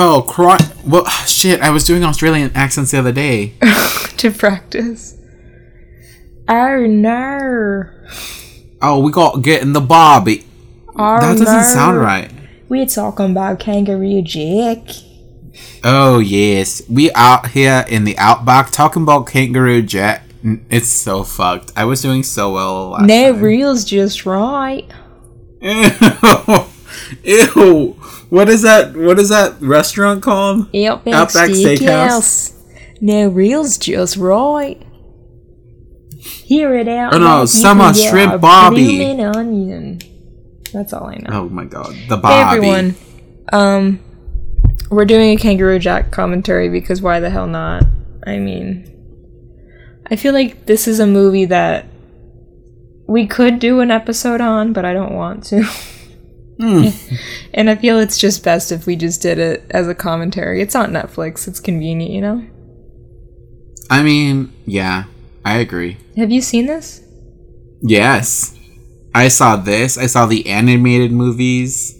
Oh, cry. Well, shit. I was doing Australian accents the other day. to practice. Oh no. Oh, we got getting the Barbie. Oh, That doesn't no. sound right. We're talking about Kangaroo Jack. Oh yes, we out here in the outback talking about Kangaroo Jack. It's so fucked. I was doing so well last No time. reels just right. Ew. Ew. What is that? What is that restaurant called? Outback, Outback Steakhouse. No reels just right. Here it out. Oh, no, summer shrimp Barbie. Bloomin' onion. That's all I know. Oh my god, the Hey Bobby. everyone. Um we're doing a Kangaroo Jack commentary because why the hell not? I mean I feel like this is a movie that we could do an episode on, but I don't want to. Hmm. and I feel it's just best if we just did it as a commentary. It's on Netflix, it's convenient, you know? I mean, yeah, I agree. Have you seen this? Yes, I saw this. I saw the animated movies.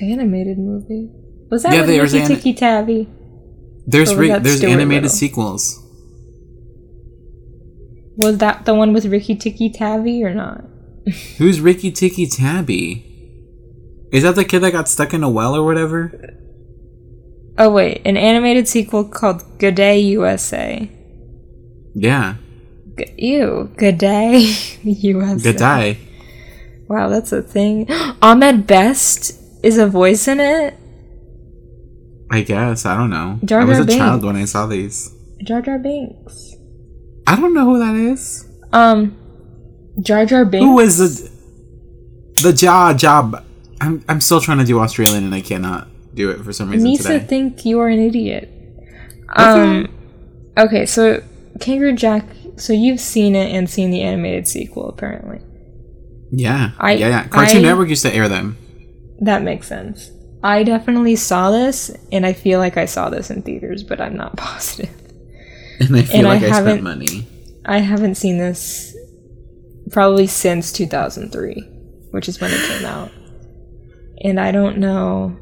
Animated movie. Was that Yeah, with there's Ricky ani- Tikki Tavi? There's re- there's Stuart animated Little? sequels. Was that the one with Ricky Tikki Tavi or not? Who's Ricky Tikki Tabby? Is that the kid that got stuck in a well or whatever? Oh wait, an animated sequel called Good Day USA. Yeah, G- Ew, Good Day USA. good Day. Wow, that's a thing. Ahmed Best is a voice in it. I guess I don't know. Jar I was Jar a child when I saw these. Jar Jar Binks. I don't know who that is. Um, Jar Jar Binks. Who is the the Jar Job? I'm I'm still trying to do Australian and I cannot do it for some reason Nisa today. think you are an idiot. Um, okay, so Kangaroo Jack. So you've seen it and seen the animated sequel, apparently. yeah, I- yeah, yeah. Cartoon I- Network used to air them. That makes sense. I definitely saw this, and I feel like I saw this in theaters, but I'm not positive. And I feel And like I, haven't- spent money. I haven't seen this probably since 2003, which is when it came out. And I don't know.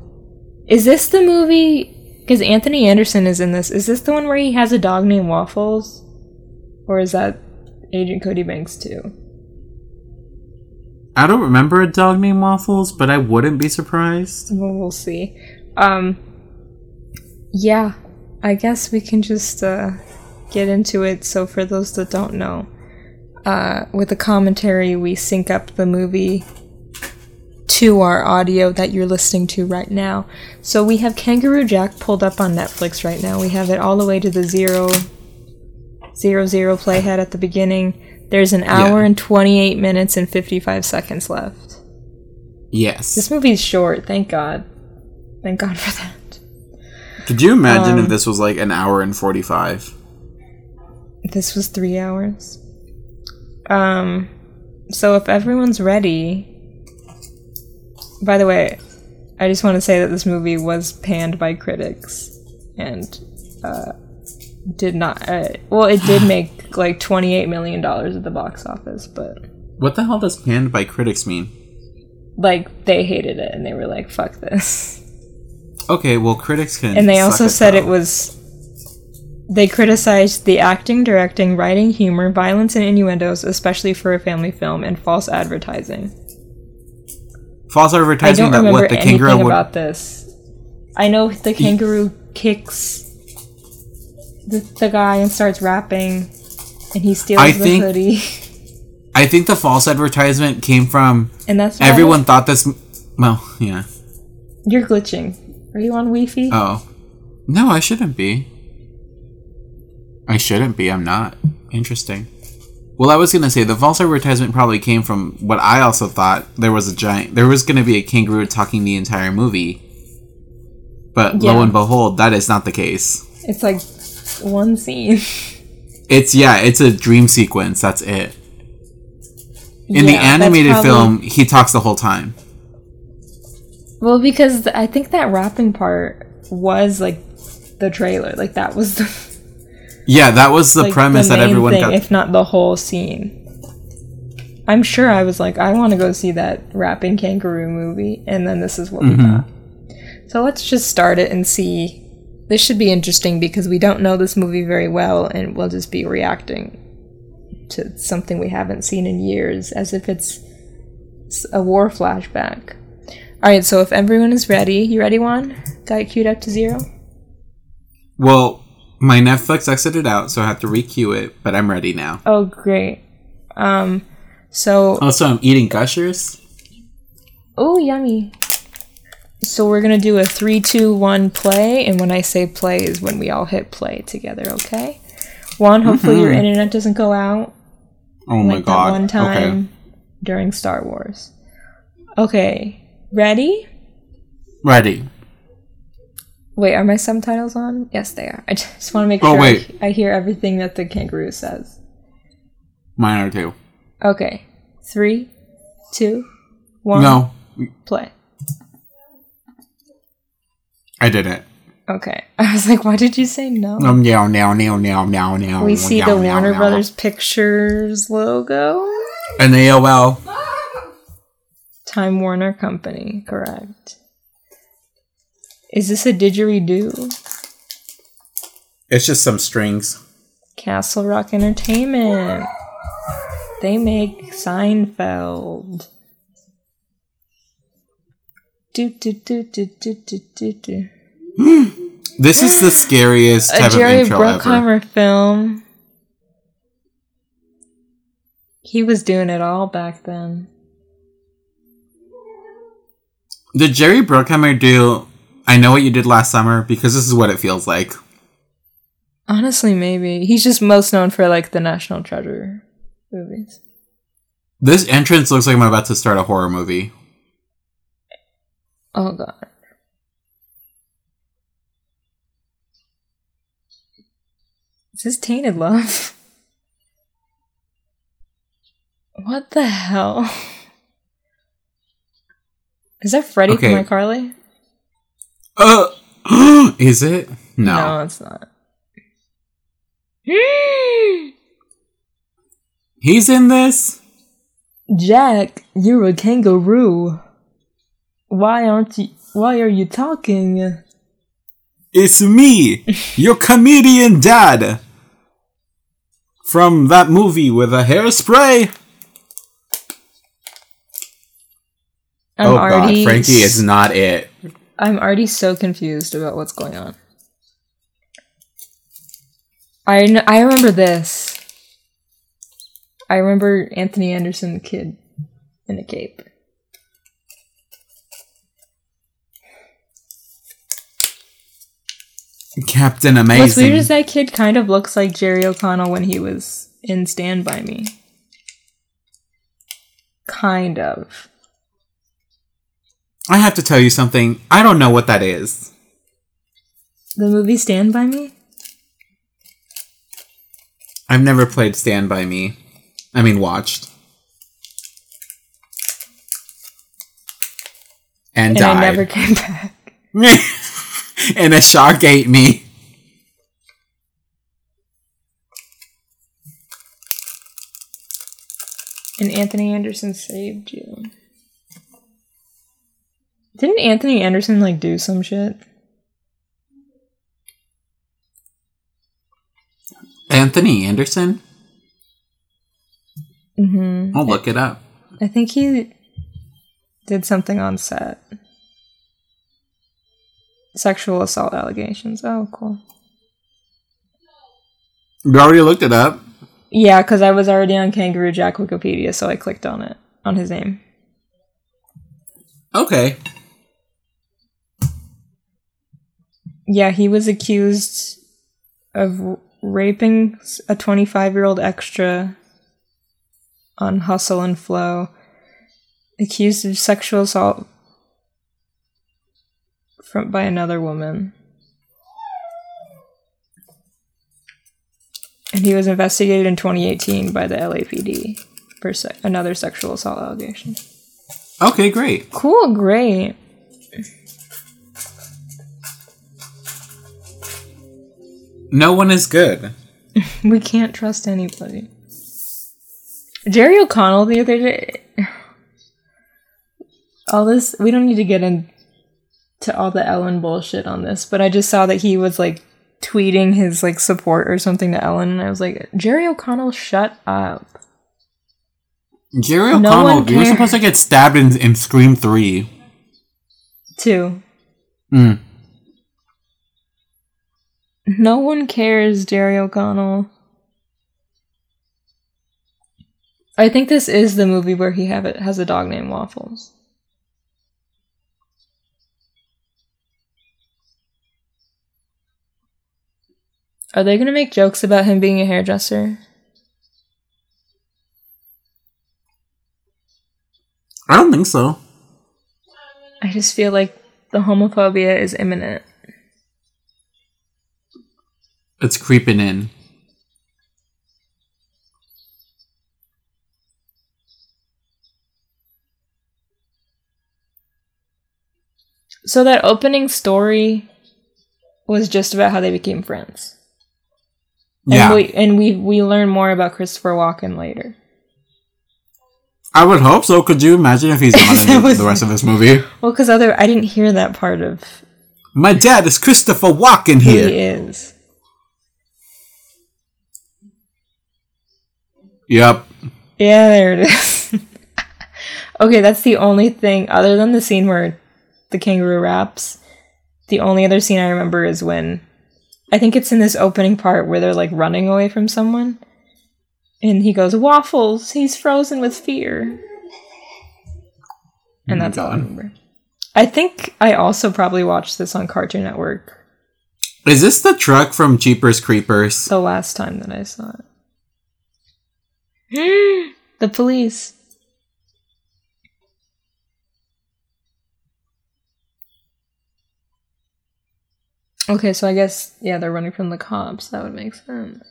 Is this the movie? Because Anthony Anderson is in this. Is this the one where he has a dog named Waffles? Or is that Agent Cody Banks too? I don't remember a dog named Waffles, but I wouldn't be surprised. Well, we'll see. Um, yeah, I guess we can just uh, get into it. So, for those that don't know, uh, with the commentary, we sync up the movie to our audio that you're listening to right now. So, we have Kangaroo Jack pulled up on Netflix right now. We have it all the way to the zero, zero, zero playhead at the beginning. There's an hour Yeah. and 28 minutes and 55 seconds left. Yes. This movie's short, thank God. Thank God for that. Could you imagine Um, if this was like an hour and forty five? This was three hours. Um, so if everyone's ready. By the way, I just want to say that this movie was panned by critics and uh, did not. Uh, well, it did make like $28 million at the box office, but What the hell does panned by critics mean? like they hated it and they were like, fuck this. Okay, well critics can And they also said it was. They criticized the acting, directing, writing, humor, violence, and innuendos, especially for a family film, and false advertising. false I advertising don't that remember what the anything kangaroo would about this. I know the kangaroo kicks the, the guy and starts rapping, and he steals I the think- hoodie, I think the false advertisement came from and that's why everyone thought this well, yeah. You're glitching. Are you on Wi-Fi? Oh. No, I shouldn't be. I shouldn't be. I'm not. Interesting. Well, I was gonna say the false advertisement probably came from what I also thought there was a giant. There was gonna be a kangaroo talking the entire movie, but Yeah. lo and behold, that is not the case. It's like one scene. It's yeah, it's a dream sequence. That's it. In the Yeah, that's animated probably- film, he talks the whole time. Well, because I think that rapping part was like the trailer. Like that was the Yeah, that was the like, premise the that everyone thing, got. if not the whole scene. I'm sure I was like, I want to go see that rapping kangaroo movie, and then this is what we Mm-hmm. got. So let's just start it and see. This should be interesting because we don't know this movie very well, and we'll just be reacting to something we haven't seen in years as if it's a war flashback. Alright, so if everyone is ready, you ready, Juan? Got it queued up to zero? Well, my Netflix exited out, so I have to requeue it, but I'm ready now. Oh, great. Um, so Also, I'm eating Gushers. Oh, yummy. So we're gonna do a three, two, one play, and when I say play is when we all hit play together, okay? One, hopefully your internet doesn't go out Oh my god. one time Okay. during Star Wars. Okay, ready? Ready. Wait, are my subtitles on? Yes, they are. I just want to make Oh, sure wait. I, I hear everything that the kangaroo says. Mine are too. Okay, three, two, one, No, play. I did it. Okay, I was like, why did you say no? Um, now, now, now, now, now, now. We see the Warner. Brothers Pictures logo. An AOL. Time Warner Company, correct. Is this a didgeridoo? It's just some strings. Castle Rock Entertainment. They make Seinfeld. Do do do do do do do do. This is the scariest A type of Jerry intro ever. Film. He was doing it all back then. Did Jerry Bruckheimer do I Know What You Did Last Summer? Because this is what it feels like. Honestly, maybe he's just most known for like the National Treasure movies. This entrance looks like I'm about to start a horror movie. Oh god. Is this tainted love? What the hell? Is that Freddie Okay. from iCarly? Uh, is it? No. No, it's not. He's in this? Jack, you're a kangaroo. Why aren't you? Why are you talking? It's me, your comedian dad. From that movie with a hairspray. I'm oh god, Frankie is not it. I'm already so confused about what's going on. I kn- I remember this. I remember Anthony Anderson, the kid in a cape. Captain Amazing. What's weird is that kid kind of looks like Jerry O'Connell when he was in Stand By Me. Kind of. I have to tell you something. I don't know what that is. The movie Stand By Me? I've never played Stand By Me. I mean, watched. And, And died. I never came back. and a shark ate me. And Anthony Anderson saved you. Didn't Anthony Anderson like do some shit? Anthony Anderson? Mm-hmm. I'll look it up. I think he did something on set. Sexual assault allegations. Oh, cool. You already looked it up. Yeah, because I was already on Kangaroo Jack Wikipedia, so I clicked on it, on his name. Okay. Yeah, he was accused of raping a 25 year old extra on Hustle and Flow, accused of sexual assault from by another woman. And he was investigated in 2018 by the LAPD for se- another sexual assault allegation. Okay, great. Cool, great. No one is good. We can't trust anybody. Jerry O'Connell the other day. All this, we don't need to get into all the Ellen bullshit on this, but I just saw that he was like tweeting his like support or something to Ellen, and I was like, Jerry O'Connell, shut up. Jerry No O'Connell, you were supposed to get stabbed in, in Scream 3. Two. Mm. No one cares, Jerry O'Connell. I think this is the movie where he have it has a dog named Waffles. Are they gonna make jokes about him being a hairdresser? I don't think so. I just feel like the homophobia is imminent. It's creeping in. So that opening story was just about how they became friends. And Yeah. we and we we learn more about Christopher Walken later. I would hope so. Could you imagine if he's not in the- rest of this movie? Well, because other I didn't hear that part of My dad is Christopher Walken here. he is. Yep. Yeah, there it is. okay, that's the only thing other than the scene where the kangaroo raps. The only other scene I remember is when I think it's in this opening part where they're like running away from someone. And he goes, Waffles, he's frozen with fear. And that's all I mm-hmm. remember. I think I also probably watched this on Cartoon Network Is this the truck from Jeepers Creepers? the last time that I saw it. the police. Okay, so I guess yeah, they're running from the cops. That would make sense.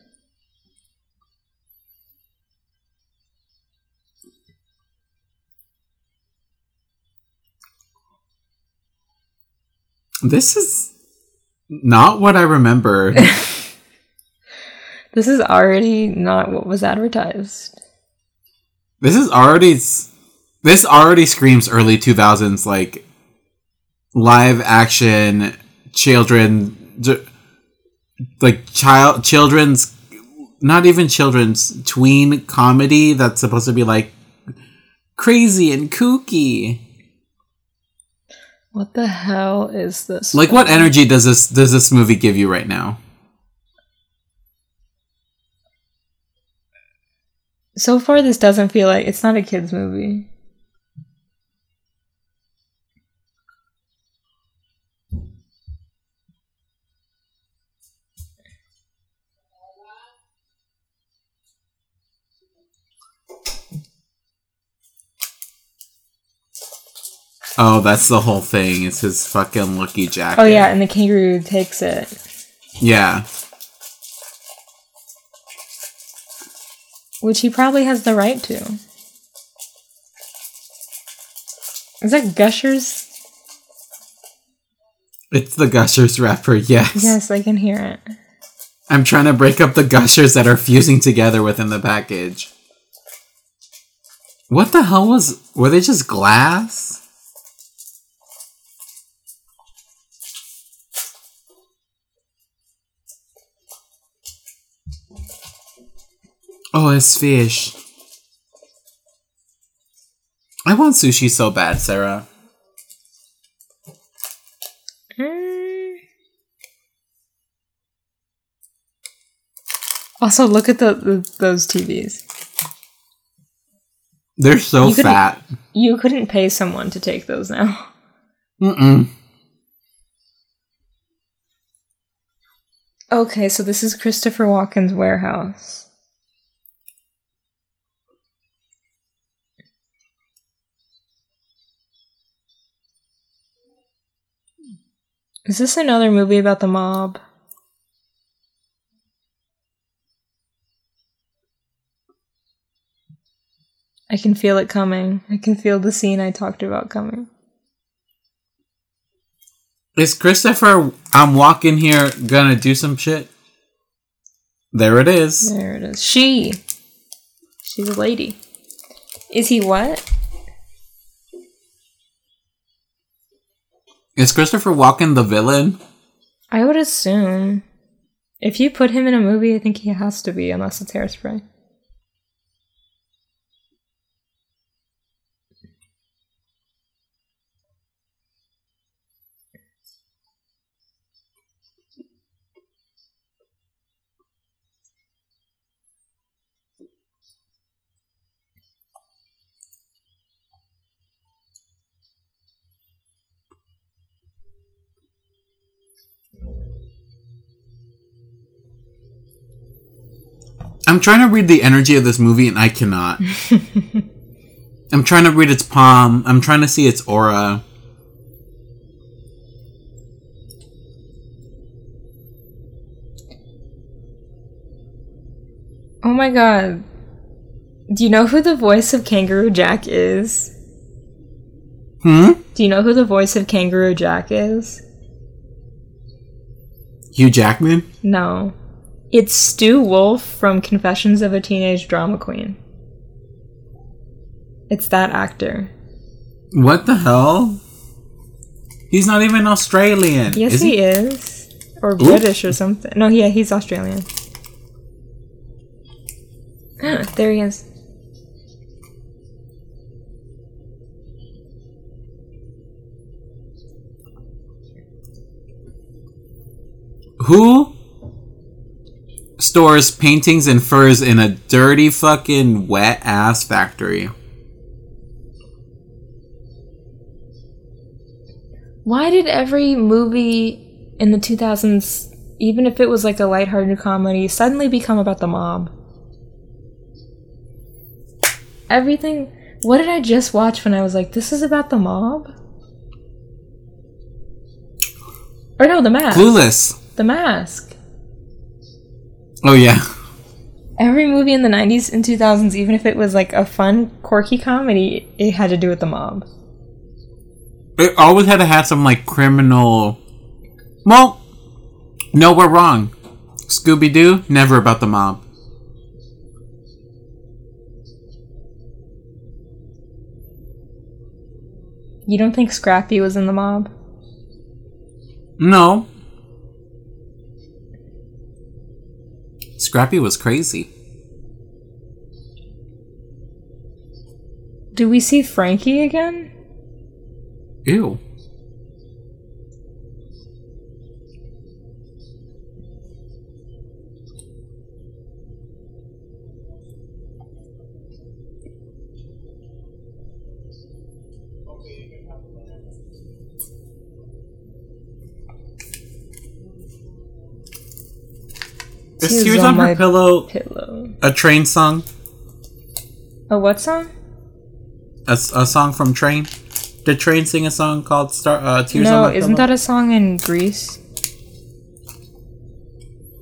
This is not what I remember. This is already not what was advertised. this is already this already screams early 2000s like live action children like child children's not even children's tween comedy that's supposed to be like crazy and kooky What the hell is this? like what energy does this does this movie give you right now So far, this doesn't feel like it's not a kids' movie. oh that's the whole thing it's his fucking lucky jacket Oh yeah, and the kangaroo takes it. yeah Which he probably has the right to. Is that Gushers? it's the gushers rapper yes Yes, I can hear it. I'm trying to break up the gushers that are fusing together within the package. What the hell was. Were they just glass? Oh, it's fish. I want sushi so bad, Sarah. Mm. Also, look at the, the those TVs. They're so You fat. You couldn't pay someone to take those now. Mm-mm. Okay, so this is Christopher Walken's warehouse. Is this another movie about the mob? I can feel it coming. I can feel the scene I talked about coming. Is Christopher, I'm walking here, gonna do some shit? There it is. There it is. She. She's a lady. Is he what? Is Christopher Walken the villain? I would assume. If you put him in a movie, I think he has to be, unless it's hairspray. I'm trying to read the energy of this movie and I cannot. I'm trying to read its palm. I'm trying to see its aura. Oh my god. Do you know who the voice of Kangaroo Jack is? Hmm? Do you know who the voice of Kangaroo Jack is? Hugh Jackman? No. It's Stu Wolf from Confessions of a Teenage Drama Queen. It's that actor. What the hell? He's not even Australian. Yes, is he? is. Or British or something. No, yeah, he's Australian. there he is. Who stores paintings and furs in a dirty fucking wet ass factory? Why did every movie in the 2000s, even if it was like a lighthearted comedy, suddenly become about the mob? Everything. What did I just watch when I was like, this is about the mob? Or no, the mask. Clueless. The mask. Oh yeah. Every movie in the 90s and 2000s, even if it was like a fun, quirky comedy, it had to do with the mob. It always had to have some like criminal. Well, no, we're wrong. Scooby Doo, never about the mob. You don't think Scrappy was in the mob? No. Scrappy was crazy. Do we see Frankie again? Ew. Tears Tears on on My Her Pillow Pillow. a train song? A what song? A, a song from Train? Did Train sing a song called Star uh, Tears on My Pillow? no, isn't that a song in Greece?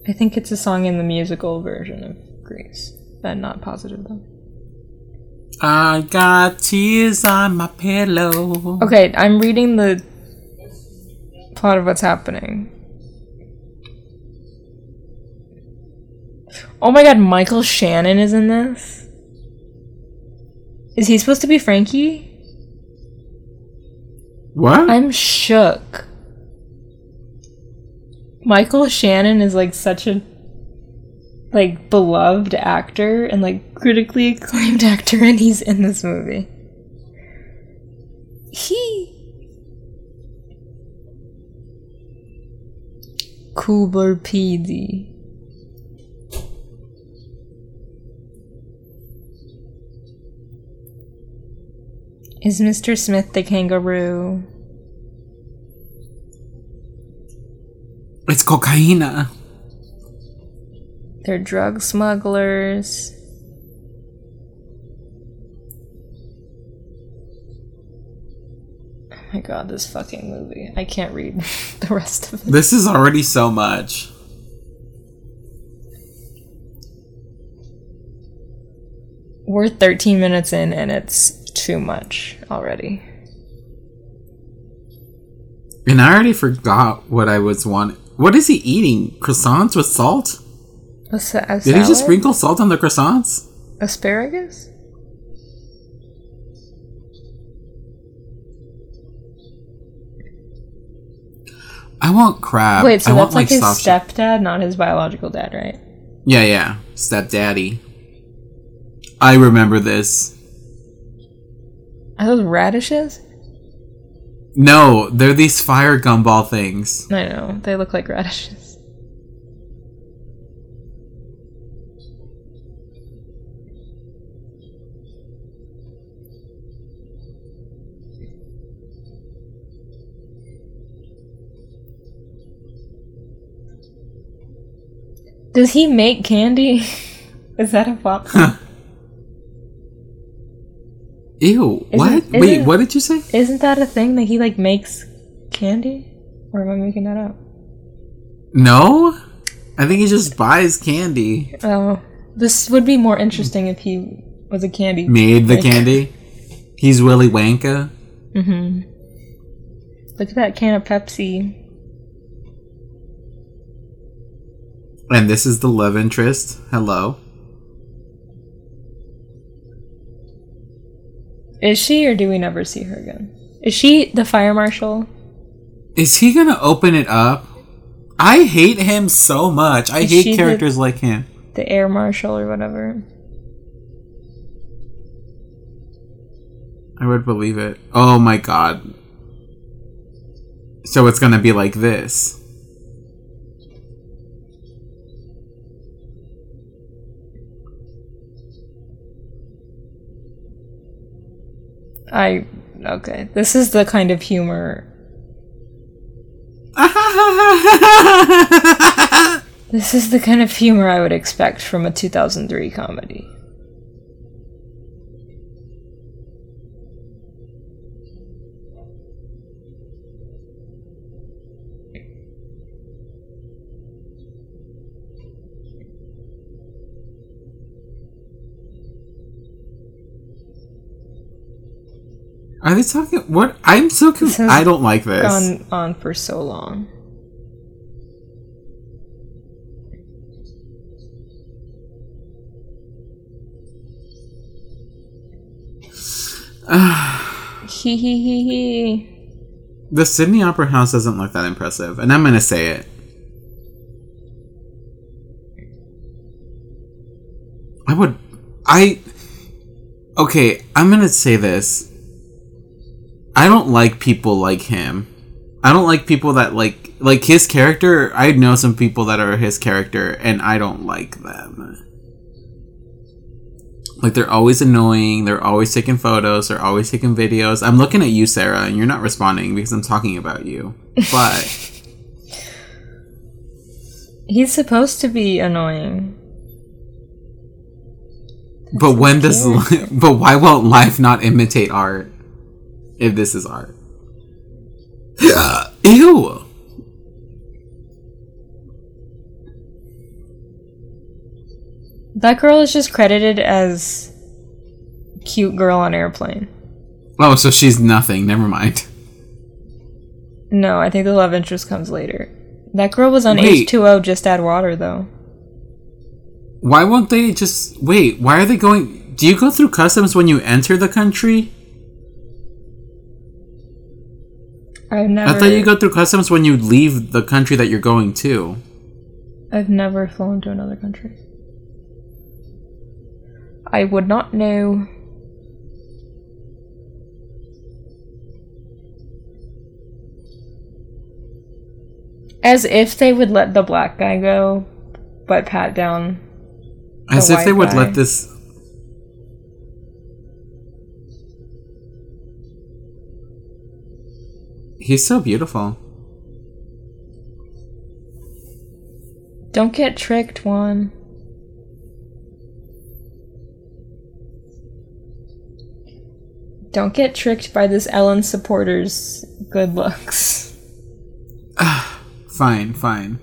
I think it's a song in the musical version of Greece. I'm not positive though. I got tears on my pillow. Okay, I'm reading the plot of what's happening. Oh my god, Michael Shannon is in this? Is he supposed to be Frankie? What? I'm shook. Michael Shannon is like such a like beloved actor and like critically acclaimed actor and he's in this movie. He Cooper PD. Is Mr. Smith the kangaroo? it's cocaina. They're drug smugglers. Oh my god, this fucking movie. I can't read the rest of it. This is already so much. We're 13 minutes in and it's too much already. And I already forgot what I was wanting. What is he eating? Croissants with salt? A, sa- a Did he just sprinkle salt on the croissants? Asparagus? I want crab. Wait, so I that's want, like his soft- stepdad, not his biological dad, right? Yeah, yeah. Stepdaddy. I remember this. Are those radishes? No, they're these fire gumball things. I know they look like radishes. Does he make candy? Is that a pop? Ew. what? Isn't- Wait, isn't- what did you say? Isn't that a thing that he like makes candy? Or am I making that up? No? I think he just buys candy. Oh, this would be more interesting if he was a candy. Made the candy. He's Willy Wonka. Mm-hmm. Look at that can of Pepsi. And this is the love interest. Hello. Is she, or do we never see her again? Is she the fire marshal? Is he gonna open it up? I hate him so much. I Is hate she the- characters like him. The air marshal, or whatever? I would believe it. Oh my god. So it's gonna be like this. I. Okay. This is the kind of humor. This is the kind of humor I would expect from a 2003 comedy. Are they talking? What? I'm so confused. I don't like this. Gone on for so long. Hee hee hee hee. The Sydney Opera House doesn't look that impressive, and I'm gonna say it. I would. I. Okay, I'm gonna say this. I don't like people like him. I don't like people that like like his character. I know some people that are his character, and I don't like them. Like they're always annoying. They're always taking photos. They're always taking videos. I'm looking at you, Sarah, and you're not responding because I'm talking about you. But He's supposed to be annoying. but when does but why won't life not imitate art? If this is art, ew. That girl is just credited as cute girl on airplane. Oh, so she's nothing. Never mind. No, I think the love interest comes later. That girl was on Wait. H2O just add water though. Why won't they just wait? Why are they going? Do you go through customs when you enter the country? I've never I thought you go through customs when you leave the country that you're going to. I've never flown to another country. I would not know. As if they would let the black guy go, but pat down. As if they white would let this. He's so beautiful. Don't get tricked, Juan. Don't get tricked by this Ellen supporter's good looks. Fine, fine.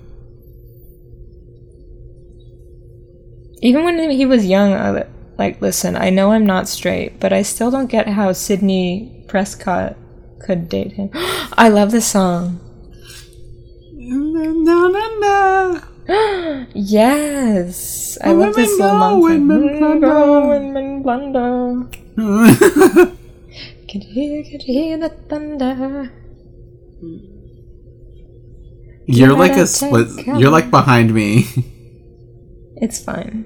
Even when he was young, I, li- like, listen, I know I'm not straight, but I still don't get how Sidney Prescott could date him. I love this song. Na, na, na. yes, I love this women little women plunder. Women blunder. Can you hear? You hear the thunder? You're like a split. You're like behind me. It's fine.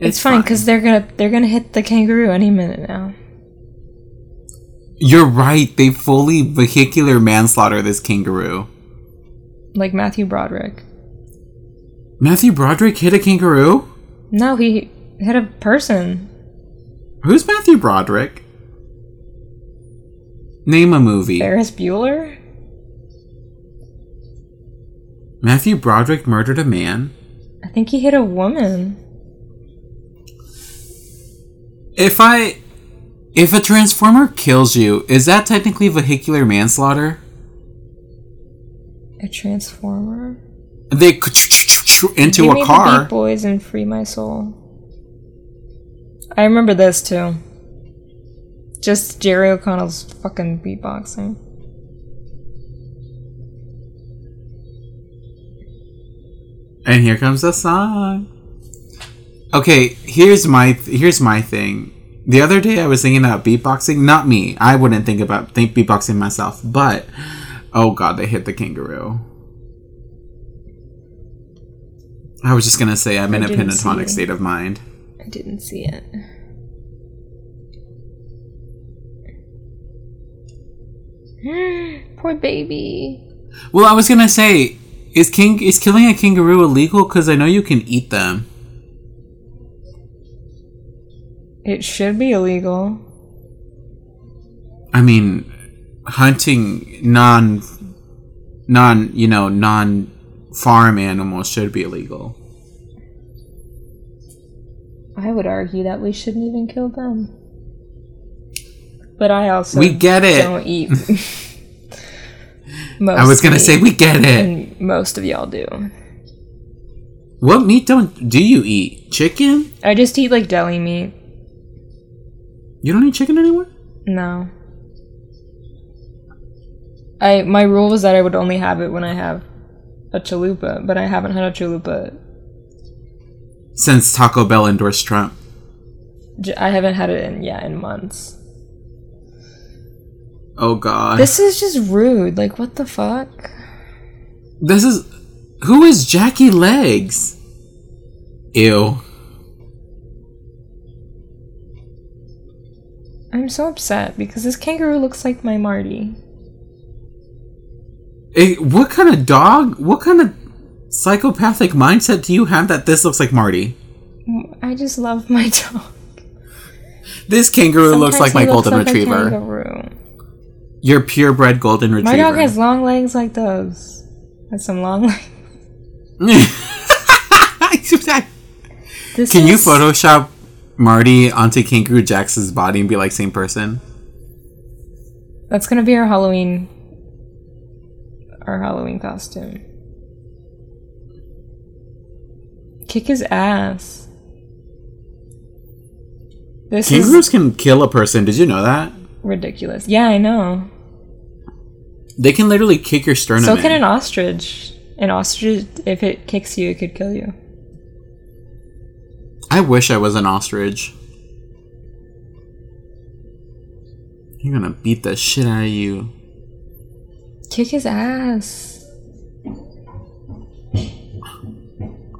It's, fine because they're gonna they're gonna hit the kangaroo any minute now. You're right. They fully vehicular manslaughter this kangaroo. Like Matthew Broderick. Matthew Broderick hit a kangaroo. No, he hit a person. Who's Matthew Broderick? Name a movie. Ferris Bueller. Matthew Broderick murdered a man. I think he hit a woman. If I if a transformer kills you, is that technically vehicular manslaughter? A transformer. They into Give a car. Boys and free my soul. I remember this too. Just Jerry O'Connell's fucking beatboxing. And here comes the song. Okay, here's my here's my thing. The other day I was thinking about beatboxing. Not me. I wouldn't think about think beatboxing myself. But oh god, they hit the kangaroo. I was just gonna say I'm in a pentatonic state of mind. I didn't see it. Poor baby. Well, I was gonna say, is king is killing a kangaroo illegal? Because I know you can eat them. It should be illegal. I mean, hunting non, non, you know, non farm animals should be illegal. I would argue that we shouldn't even kill them. But I also We get it. don't eat. most I was gonna meat, say we get it. and most of y'all do. What meat don't do you eat? Chicken? I just eat like deli meat. You don't eat chicken anymore? No. I my rule was that I would only have it when I have a chalupa, but I haven't had a chalupa. Since Taco Bell endorsed Trump. I haven't had it in yeah in months. Oh God. This is just rude. Like what the fuck? This is who is Jackie Legs? Ew. I'm so upset because this kangaroo looks like my Marty. Eh, what kind of dog? What kind of psychopathic mindset do you have that this looks like Marty? I just love my dog. This kangaroo looks like my looks golden like retriever. kangaroo. Your purebred golden retriever. My dog has long legs like those. Has some long legs. Can you Photoshop Marty onto Kangaroo Jax's body and be like same person? That's gonna be our Halloween. Our Halloween costume. Kick his ass. This Kangaroos can kill a person. Did you know that? ridiculous. Yeah, I know. They can literally kick your sternum. So in. can an ostrich. An ostrich, if it kicks you, it could kill you. I wish I was an ostrich. You're gonna beat the shit out of you. Kick his ass.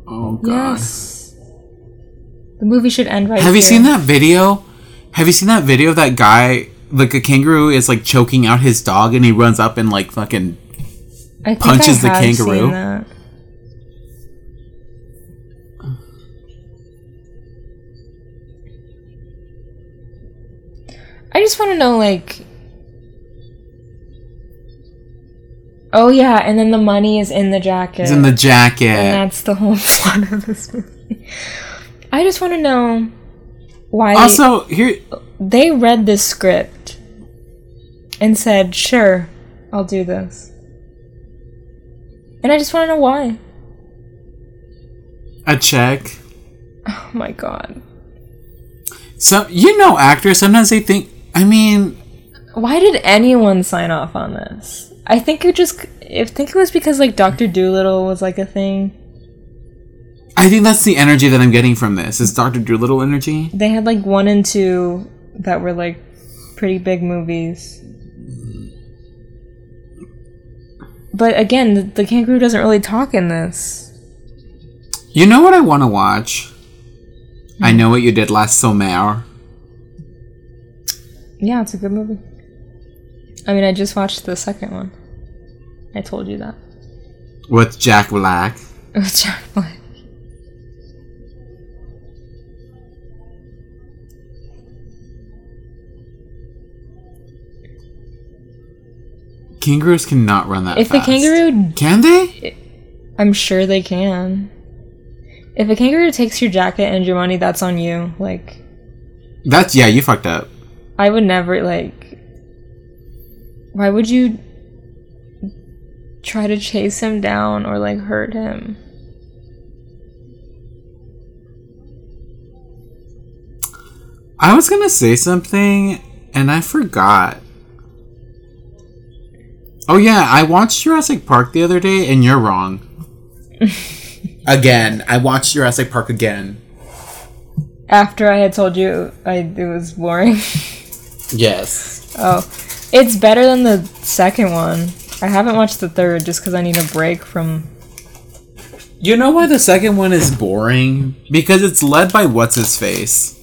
Oh god. Yes. The movie should end right Have you here. seen that video? Have you seen that video of that guy? Like a kangaroo is like choking out his dog, and he runs up and like fucking. I punches the kangaroo? I just want to know, like. Oh yeah, and then the money is in the jacket. He's in the jacket. and that's the whole plot of this movie. I just want to know why Also, here, they read this script and said, "Sure, I'll do this." And I just want to know why. a check. Oh my god. So you know, actors sometimes they think. I mean, Why did anyone sign off on this? I think it just I think it was because like Doctor Doolittle was like a thing. I think that's the energy that I'm getting from this. Is Doctor Doolittle energy? They had like one and two that were like pretty big movies. But again, the, the kangaroo doesn't really talk in this. You know what I want to watch? I know what you did last summer. Yeah, it's a good movie. I mean, I just watched the second one. I told you that. with Jack Black. With Jack Black. Kangaroos cannot run that fast. If fast. a kangaroo, Can they? I'm sure they can. If a kangaroo takes your jacket and your money, that's on you. Like, That's yeah, you fucked up. I would never like. Why would you try to chase him down or like hurt him? I was gonna say something and I forgot. Oh yeah, I watched Jurassic Park the other day and you're wrong. again, I watched Jurassic Park again. After I had told you I it was boring. Yes. oh, it's better than the second one. I haven't watched the third just because I need a break from. You know why the second one is boring? Because it's led by what's his face.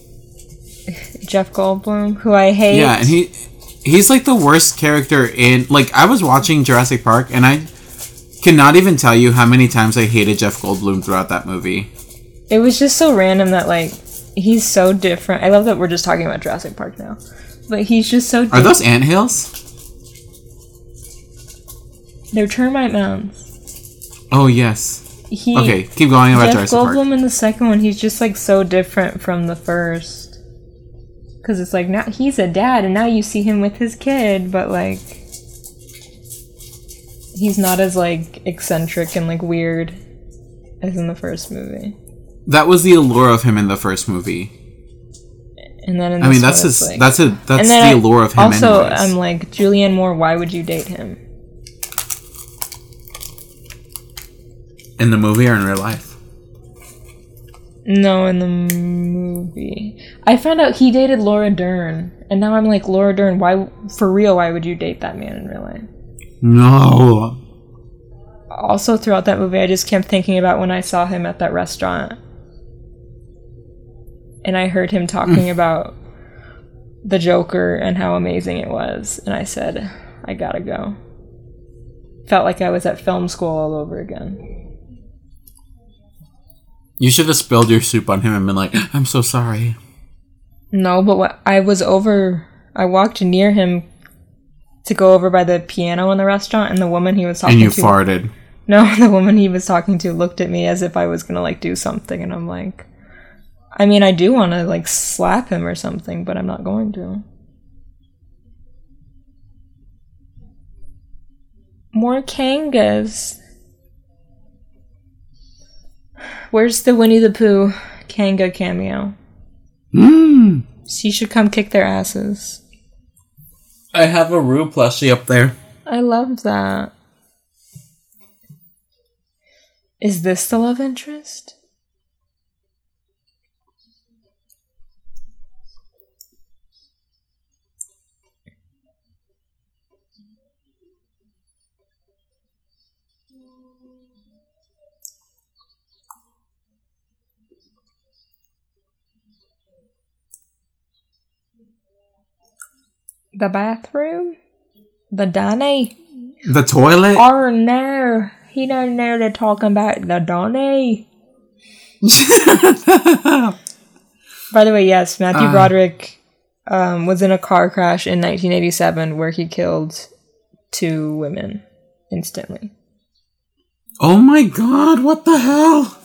Jeff Goldblum, who I hate. Yeah, and he he's like the worst character in like I was watching Jurassic Park and I cannot even tell you how many times I hated Jeff Goldblum throughout that movie. It was just so random that like he's so different. I love that we're just talking about Jurassic Park now, but he's just so. Are different. those anthills? They're termite mounds. Oh yes. He, Okay, keep going about Jeff. Goldblum in the second one, he's just like so different from the first. Because it's like now he's a dad, and now you see him with his kid, but like he's not as like eccentric and like weird as in the first movie. That was the allure of him in the first movie. And then I mean, that's his. like- that's a. That's the I- allure of him. Also, anyways. I'm like Julianne Moore. Why would you date him? in the movie or in real life. No, in the movie. I found out he dated Laura Dern, and now I'm like, Laura Dern, why, for real, why would you date that man in real life? No. Also, throughout that movie, I just kept thinking about when I saw him at that restaurant, and I heard him talking mm. about the Joker and how amazing it was, and I said, I gotta go. Felt like I was at film school all over again. You should have spilled your soup on him and been like, "I'm so sorry." No, but what I was over, I walked near him to go over by the piano in the restaurant, and the woman he was talking to. And you to, farted. no, the woman he was talking to looked at me as if I was gonna like do something, and I'm like, I mean, I do want to like slap him or something, but I'm not going to. More kangas. Where's the Winnie the Pooh Kanga cameo? Mm. She should come kick their asses. I have a Roo plushie up there. I love that. Is this the love interest? The bathroom? The Donny? The toilet. Oh no, he don't know they're talking about the Donny. By the way, yes, Matthew Uh. Broderick um, was in a car crash in 1987 where he killed two women instantly. oh my god! What the hell?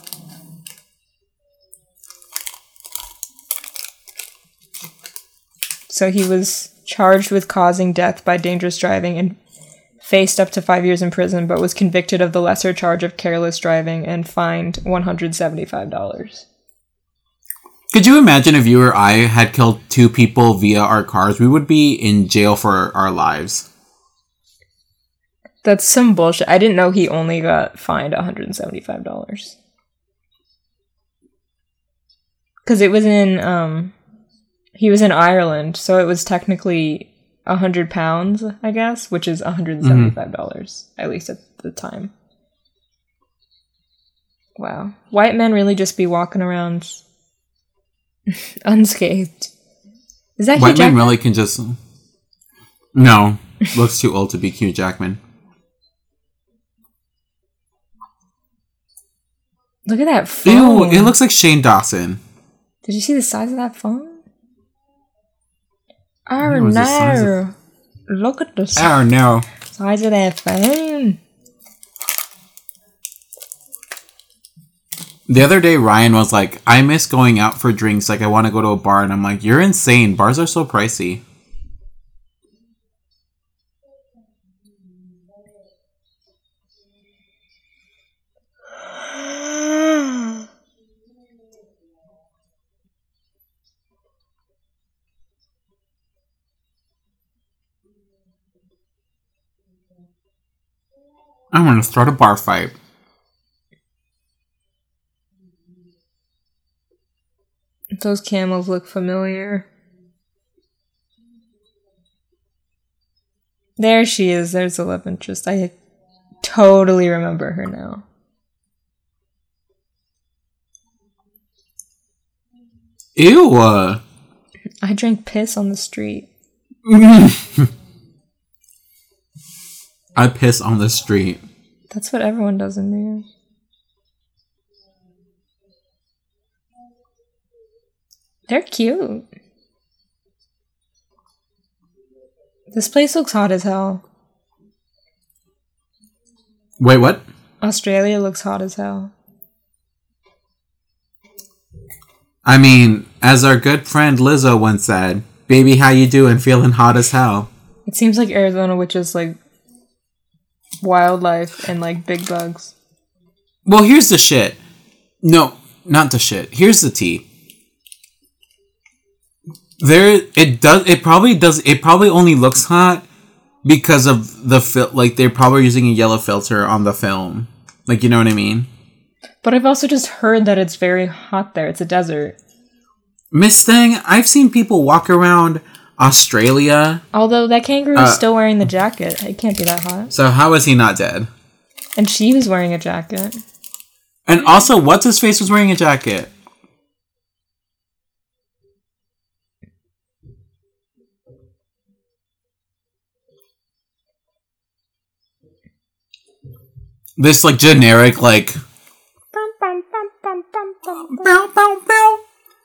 So he was charged with causing death by dangerous driving and faced up to five years in prison, but was convicted of the lesser charge of careless driving and fined $175. Could you imagine if you or I had killed two people via our cars? We would be in jail for our lives. That's some bullshit. I didn't know he only got fined $175. Cuz it was in um he was in Ireland, so it was technically a 100 pounds, I guess, which is $175 mm-hmm. at least at, the time. Wow. White men really just be walking around unscathed. Is that White men really can just. No, looks too old to be Hugh Jackman. Look at that Ew, phone. it looks like Shane Dawson. Did you see the size of that phone? Oh size of- no! Look at the si- Oh no. size of that phone. The other day, Ryan was like, I miss going out for drinks. Like, I want to go to a bar. And I'm like, You're insane. Bars are so pricey. I want to start a bar fight. Those camels look familiar. There she is. There's the love interest. I totally remember her now. Ew. uh. I drank piss on the street. I piss on the street. That's what everyone does in New York. They're cute. This place looks hot as hell. Wait, what? Australia looks hot as hell. I mean, as our good friend Lizzo once said, "Baby, how you doing? Feeling hot as hell." It seems like Arizona, which is like wildlife and like big bugs. Well, here's the shit. No, not the shit. Here's the tea. There, it does. It probably does. It probably only looks hot because of the fil- Like they're probably using a yellow filter on the film. Like you know what I mean. But I've also just heard that it's very hot there. It's a desert. Miss Thing, I've seen people walk around Australia. Although that kangaroo Uh, is still wearing the jacket. It can't be that hot. So how is he not dead? And she was wearing a jacket. And also, what's his face was wearing a jacket. This like generic like.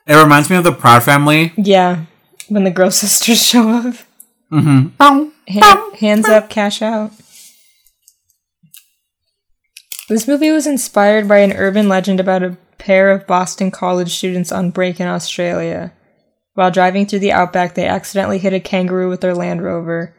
It reminds me of the Proud Family. Yeah, when the girl Sisters show up. Mm-hmm. Bow. Ha- hands up, cash out. This movie was inspired by an urban legend about a pair of Boston college students on break in Australia. While driving through the outback, they accidentally hit a kangaroo with their Land Rover.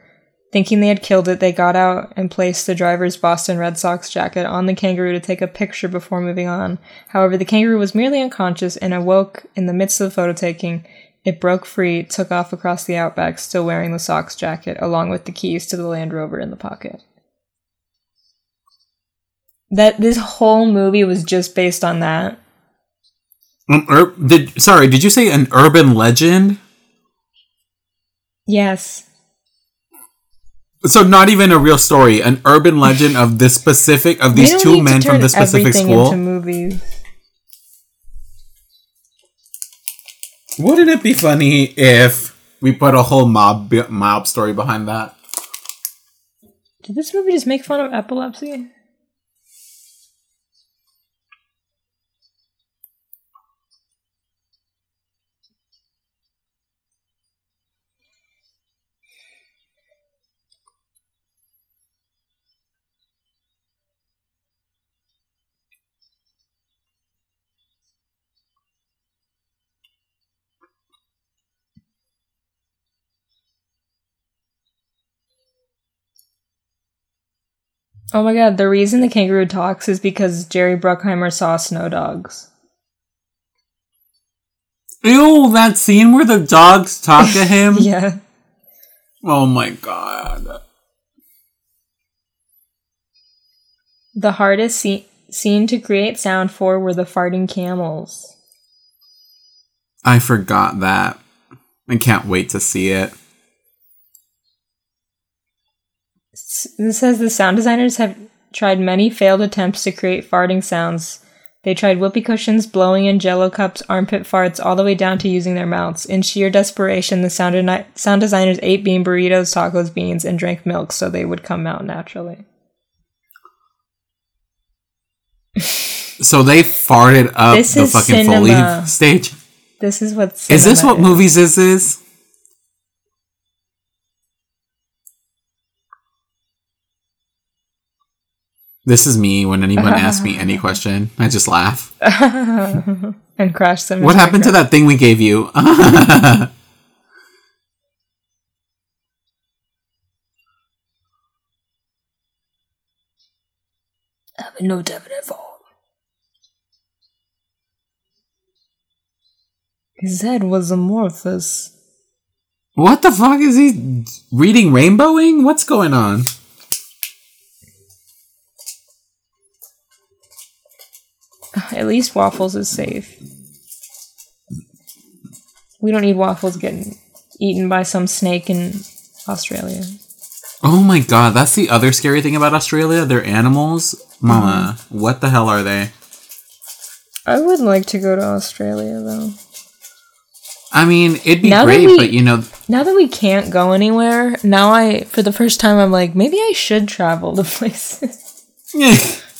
Thinking they had killed it, they got out and placed the driver's Boston Red Sox jacket on the kangaroo to take a picture before moving on. However, the kangaroo was merely unconscious and awoke in the midst of the photo taking. It broke free, took off across the outback, still wearing the socks jacket, along with the keys to the Land Rover in the pocket. That this whole movie was just based on that. Um, ur- did sorry? Did you say an urban legend? Yes. So not even a real story, an urban legend of this specific of these two men from this specific school. Into movies. Wouldn't it be funny if we put a whole mob mob story behind that? Did this movie just make fun of epilepsy? Oh my god, the reason the kangaroo talks is because Jerry Bruckheimer saw snow dogs. Ew, that scene where the dogs talk to him. Yeah. Oh my god. The hardest sce- scene to create sound for were the farting camels. I forgot that. I can't wait to see it. This says the sound designers have tried many failed attempts to create farting sounds. They tried whoopee cushions, blowing in jello cups, armpit farts, all the way down to using their mouths. In sheer desperation, the sound, deni- sound designers ate bean burritos, tacos, beans, and drank milk so they would come out naturally. So they farted up This the fucking cinema. Foley stage. This is what. Is this what movies this is? This is me when anyone asks me any question. I just laugh. and crash them. What happened to that thing we gave you? I have no definite fault. His head was amorphous. what the fuck is he reading rainbowing? What's going on? At least Waffles is safe. We don't need Waffles getting eaten by some snake in Australia. Oh my god, that's the other scary thing about Australia. They're animals. Mama, mm. what the hell are they? I would like to go to Australia though. I mean, it'd be Now great, we- but you know, Now that we can't go anywhere, now I, for the first time, I'm like, maybe I should travel to places.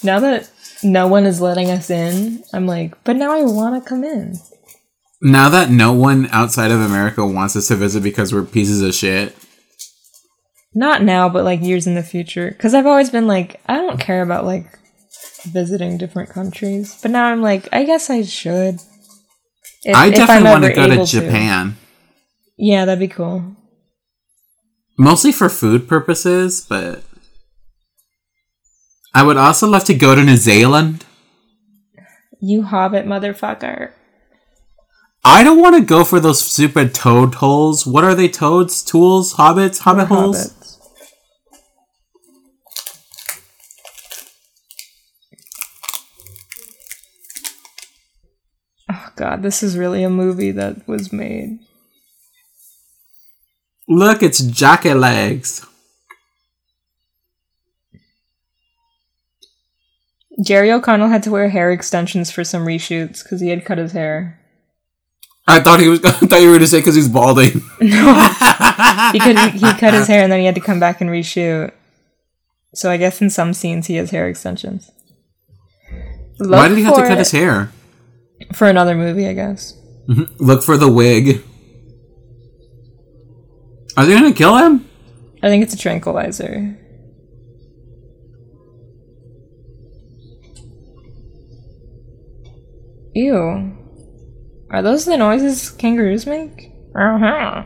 now that no one is letting us in, I'm like, but now I want to come in. now that no one outside of America wants us to visit because we're pieces of shit. Not now, but like years in the future. Because I've always been like, I don't care about like visiting different countries. But now I'm like, I guess I should. If- I definitely want to go to Japan. Yeah, that'd be cool. Mostly for food purposes, but I would also love to go to New Zealand. You hobbit motherfucker. I don't want to go for those stupid toad holes. What are they? Toads, tools, hobbits, hobbit holes. Hobbits. Oh god, this is really a movie that was made. Look, it's Jackie Legs. Jerry O'Connell had to wear hair extensions for some reshoots because he had cut his hair. I thought he was. I thought you were going to say because he's balding. He could he cut his hair and then he had to come back and reshoot. So I guess in some scenes he has hair extensions. Why did he have to cut his hair? For another movie, I guess. Mm-hmm. Look for the wig. Are they going to kill him? I think it's a tranquilizer. Ew. Are those the noises kangaroos make? Uh-huh.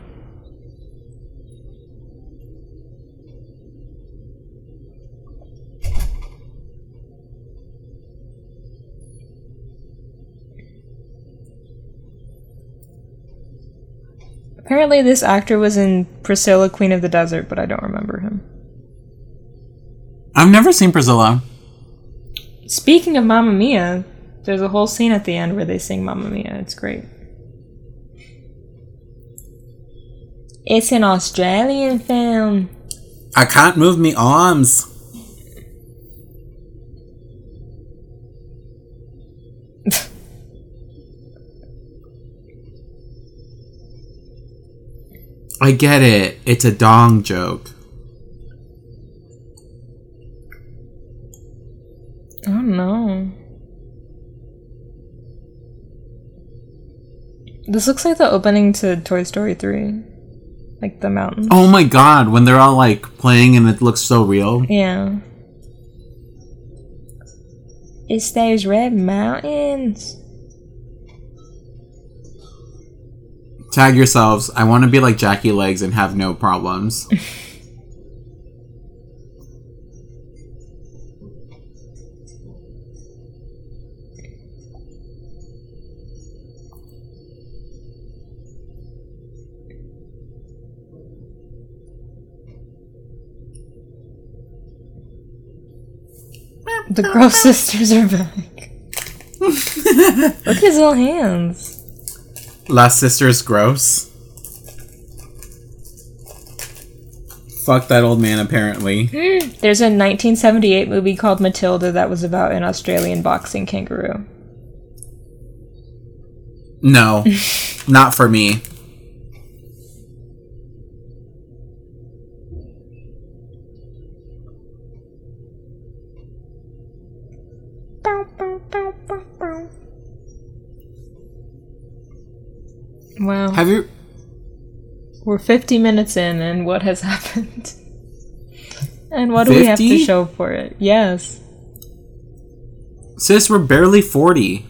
Apparently, this actor was in Priscilla, Queen of the Desert, but I don't remember him. I've never seen Priscilla. Speaking of Mamma Mia, there's a whole scene at the end where they sing Mamma Mia. It's great. It's an Australian film. I can't move me arms. I get it. It's a dong joke. This looks like the opening to Toy Story 3. Like the mountain. Oh my god, when they're all like playing and it looks so real. Yeah. It's those red mountains. Tag yourselves. I want to be like Jackie Legs and have no problems. The Gross Sisters are back. Look at his little hands. Last Sisters gross. Fuck that old man, apparently. Hmm. There's a 1978 movie called Matilda that was about an Australian boxing kangaroo. No, not for me. Wow. Have you? We're 50 minutes in, and what has happened? and what do we have to show for it? Yes. Sis, we're barely 40.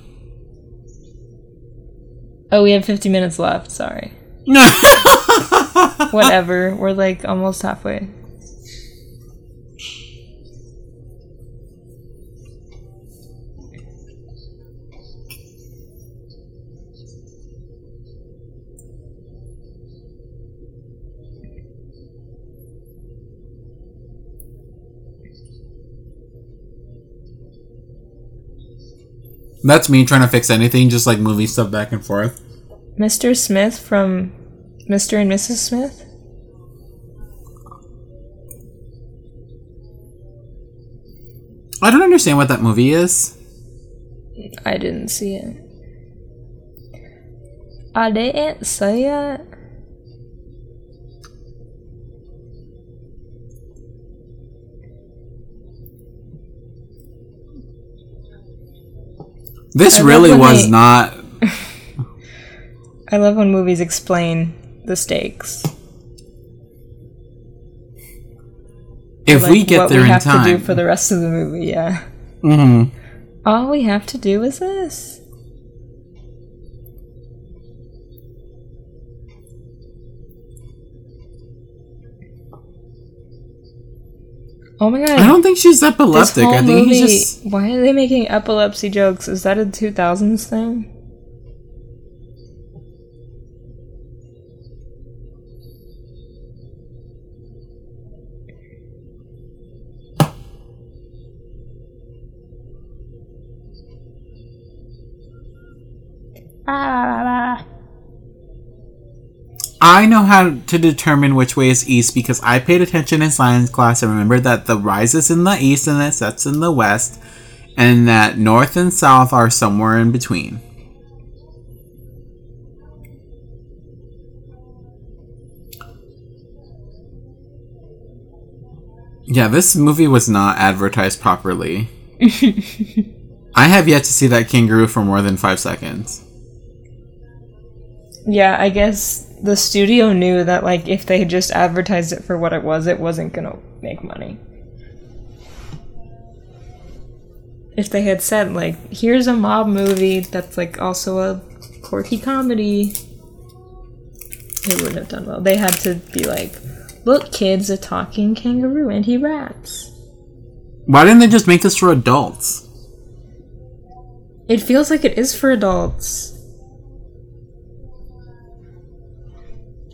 Oh, we have 50 minutes left. Sorry. No. Whatever. We're like almost halfway. That's me trying to fix anything, just like movie stuff back and forth. Mr. Smith from Mr. and Mrs. Smith? I don't understand what that movie is. I didn't see it. I didn't see it. This I really was they- not. I love when movies explain the stakes. If Like, we get what there we in have to time. do for the rest of the movie, yeah. Mm-hmm. All we have to do is this. Oh my god. I don't think she's epileptic. I think movie, he's just. Why are they making epilepsy jokes? Is that a 2000s thing? I know how to determine which way is east because I paid attention in science class and remembered that the rise is in the east and the sets in the west, and that north and south are somewhere in between. Yeah, this movie was not advertised properly. I have yet to see that kangaroo for more than five seconds. Yeah, I guess the studio knew that like if they just advertised it for what it was, it wasn't gonna make money. If they had said like, here's a mob movie that's like also a quirky comedy, it wouldn't have done well. They had to be like, look kids, a talking kangaroo and he raps. Why didn't they just make this for adults? It feels like it is for adults.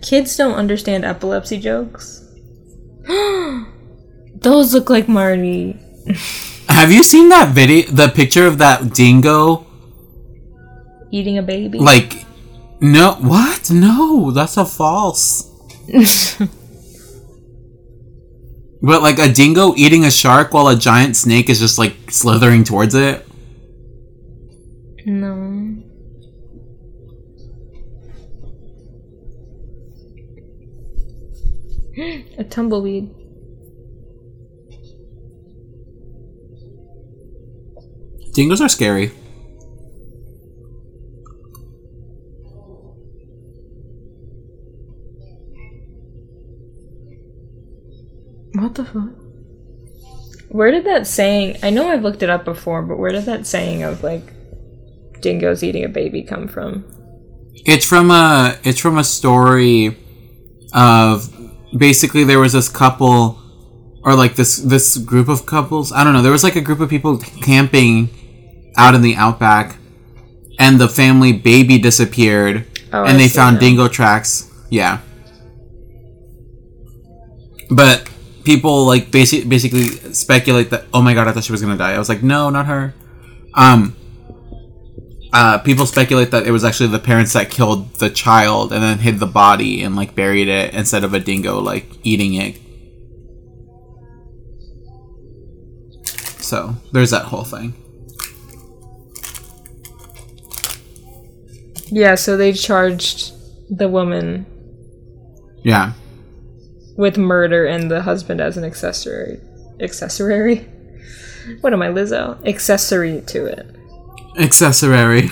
Kids don't understand epilepsy jokes. Those look like Marty. Have you seen that video? The picture of that dingo? Eating a baby. Like, no, what? No, that's a false. But like a dingo eating a shark while a giant snake is just like slithering towards it. no. A tumbleweed. Dingoes are scary. What the fuck? Where did that saying? I know I've looked it up before, but where did that saying of like dingoes eating a baby come from? It's from a it's from a story of basically there was this couple or like this this group of couples. I don't know. There was like a group of people camping out in the outback and the family baby disappeared Oh, I and they see found dingo tracks. Yeah. But people like basic, basically speculate that oh my god, I thought she was to die. I was like, "No, not her." Um uh, people speculate that it was actually the parents that killed the child and then hid the body and like buried it instead of a dingo like eating it. So there's that whole thing. Yeah, so they charged the woman. Yeah. With murder and the husband as an accessory. Accessory? What am I, Lizzo? Accessory to it. Accessory.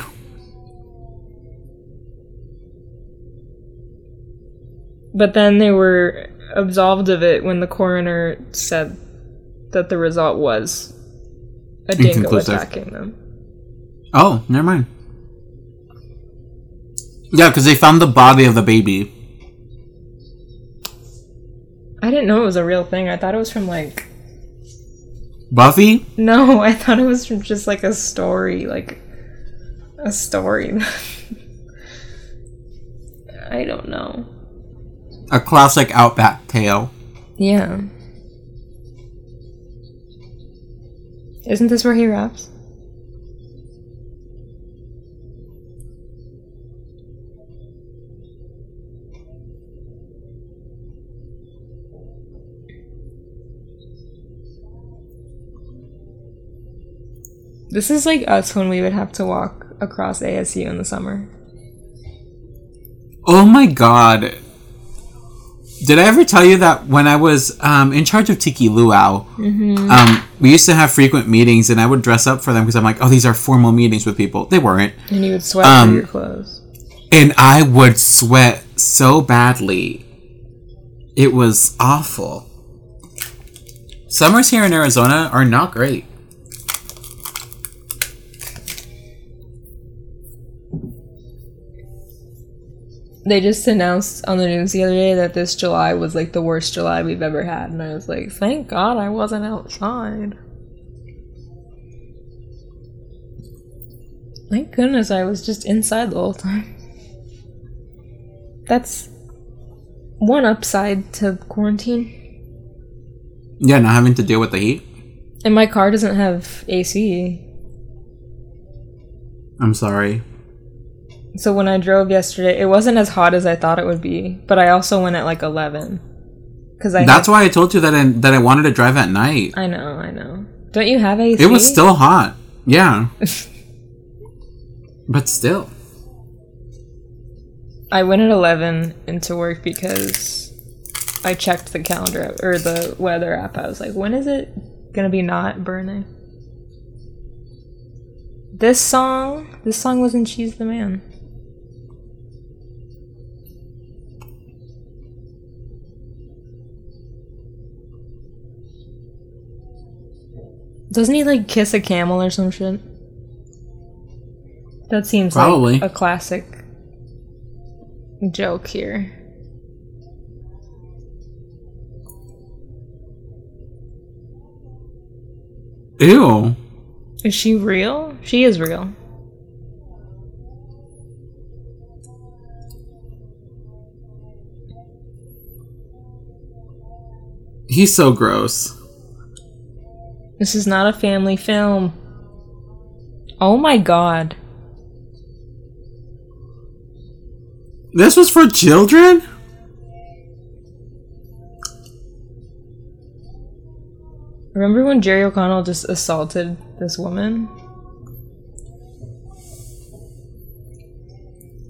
But then they were absolved of it when the coroner said that the result was a dingo attacking them. Oh, never mind. Yeah, because they found the body of the baby. I didn't know it was a real thing. I thought it was from like Buffy? no, I thought it was just like a story, like a story. I don't know. A classic Outback tale. Yeah. Isn't this where he raps? This is like us when we would have to walk across ASU in the summer. Oh my god. Did I ever tell you that when I was um, in charge of Tiki Luau, um, we used to have frequent meetings and I would dress up for them because I'm like, oh, these are formal meetings with people. They weren't. And you would sweat Um, through your clothes. And I would sweat so badly. It was awful. Summers here in Arizona are not great. They just announced on the news the other day that this July was like the worst July we've ever had, and I was like, thank God I wasn't outside. Thank goodness I was just inside the whole time. That's one upside to quarantine. Yeah, not having to deal with the heat. And my car doesn't have AC. I'm sorry. So when I drove yesterday, it wasn't as hot as I thought it would be, but I also went at like 11. Cuz I That's why I told you that I, that I wanted to drive at night. I know, I know. Don't you have AC? It was still hot. Yeah. but still. I went at 11 into work because I checked the calendar app, or the weather app. I was like, when is it gonna be not burning? This song, this song was in She's the Man. Doesn't he like kiss a camel or some shit? That seems Probably. like a classic joke here. Ew. Is she real? She is real. He's so gross. This is not a family film. Oh my god. This was for children? Remember when Jerry O'Connell just assaulted this woman?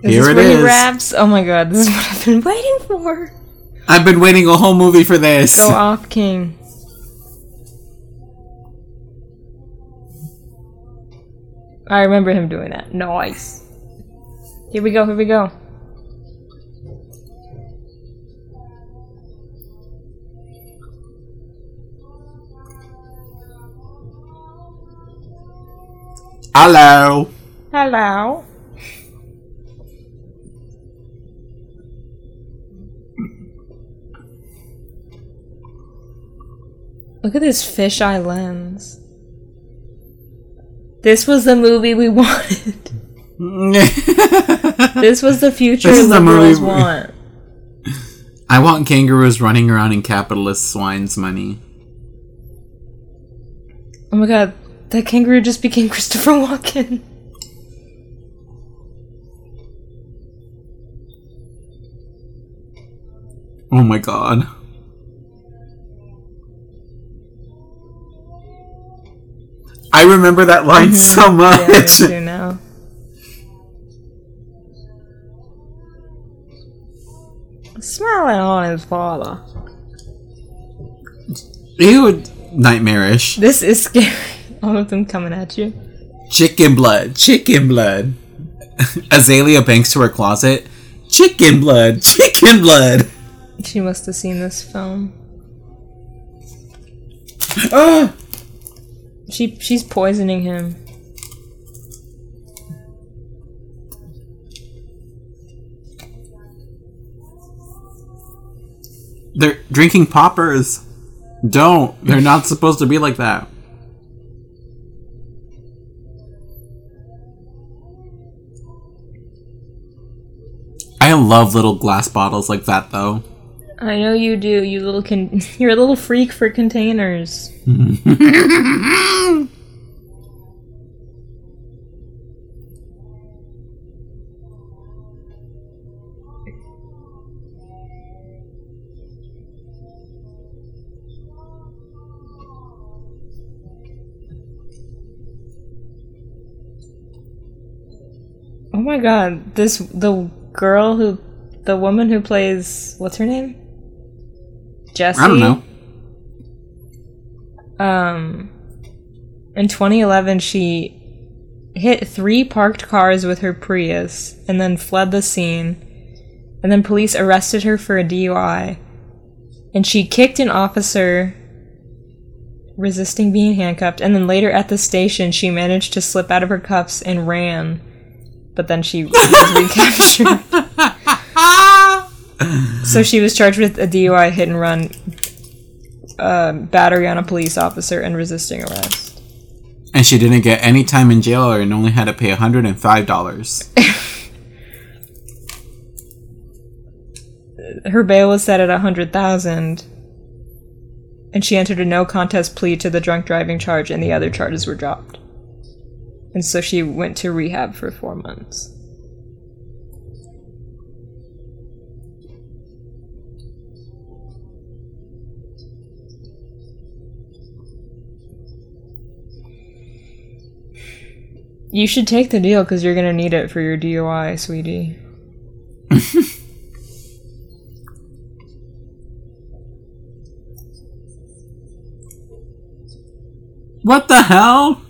Is Here this it where is. he raps? Oh my god, this is what I've been waiting for. I've been waiting a whole movie for this. Go off, King. I remember him doing that. Nice. Here we go, here we go. Hello. Hello. Look at this fisheye lens. This was the movie we wanted. This was the future This is the movie we- want. I want kangaroos running around in capitalist swine's money. Oh my god, that kangaroo just became Christopher Walken. Oh my god. I remember that line so Yeah, me much. too now. Smiling on his father. Ew, nightmarish. This is scary. All of them coming at you. Chicken blood, chicken blood. Azealia Banks to her closet. Chicken blood, chicken blood. She must have seen this film. Ah! She she's poisoning him. They're drinking poppers. Don't. They're not supposed to be like that. I love little glass bottles like that though. I know you do. You little con- you're a little freak for containers. Oh my god, this the girl who the woman who plays what's her name? Jessie. I don't know. Um in 2011 she hit 3 parked cars with her Prius and then fled the scene. And then police arrested her for a DUI. And she kicked an officer resisting being handcuffed and then later at the station she managed to slip out of her cuffs and ran. But then she was recaptured. So she was charged with a DUI hit and run, uh, battery on a police officer, and resisting arrest. And she didn't get any time in jail and only had to pay $105. Her bail was set at a hundred thousand, and she entered a no contest plea to the drunk driving charge, and the other charges were dropped. And so she went to rehab for four months. You should take the deal because you're gonna need it for your DUI, sweetie. what the hell?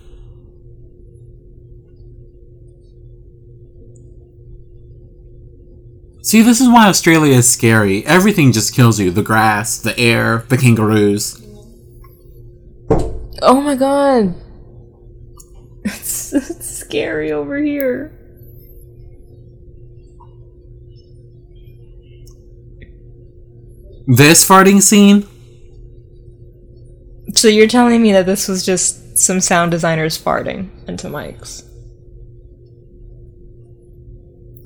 See, this is why Australia is scary. Everything just kills you the grass, the air, the kangaroos. Oh my god. It's, it's scary over here. This farting scene? So you're telling me that this was just some sound designers farting into mics?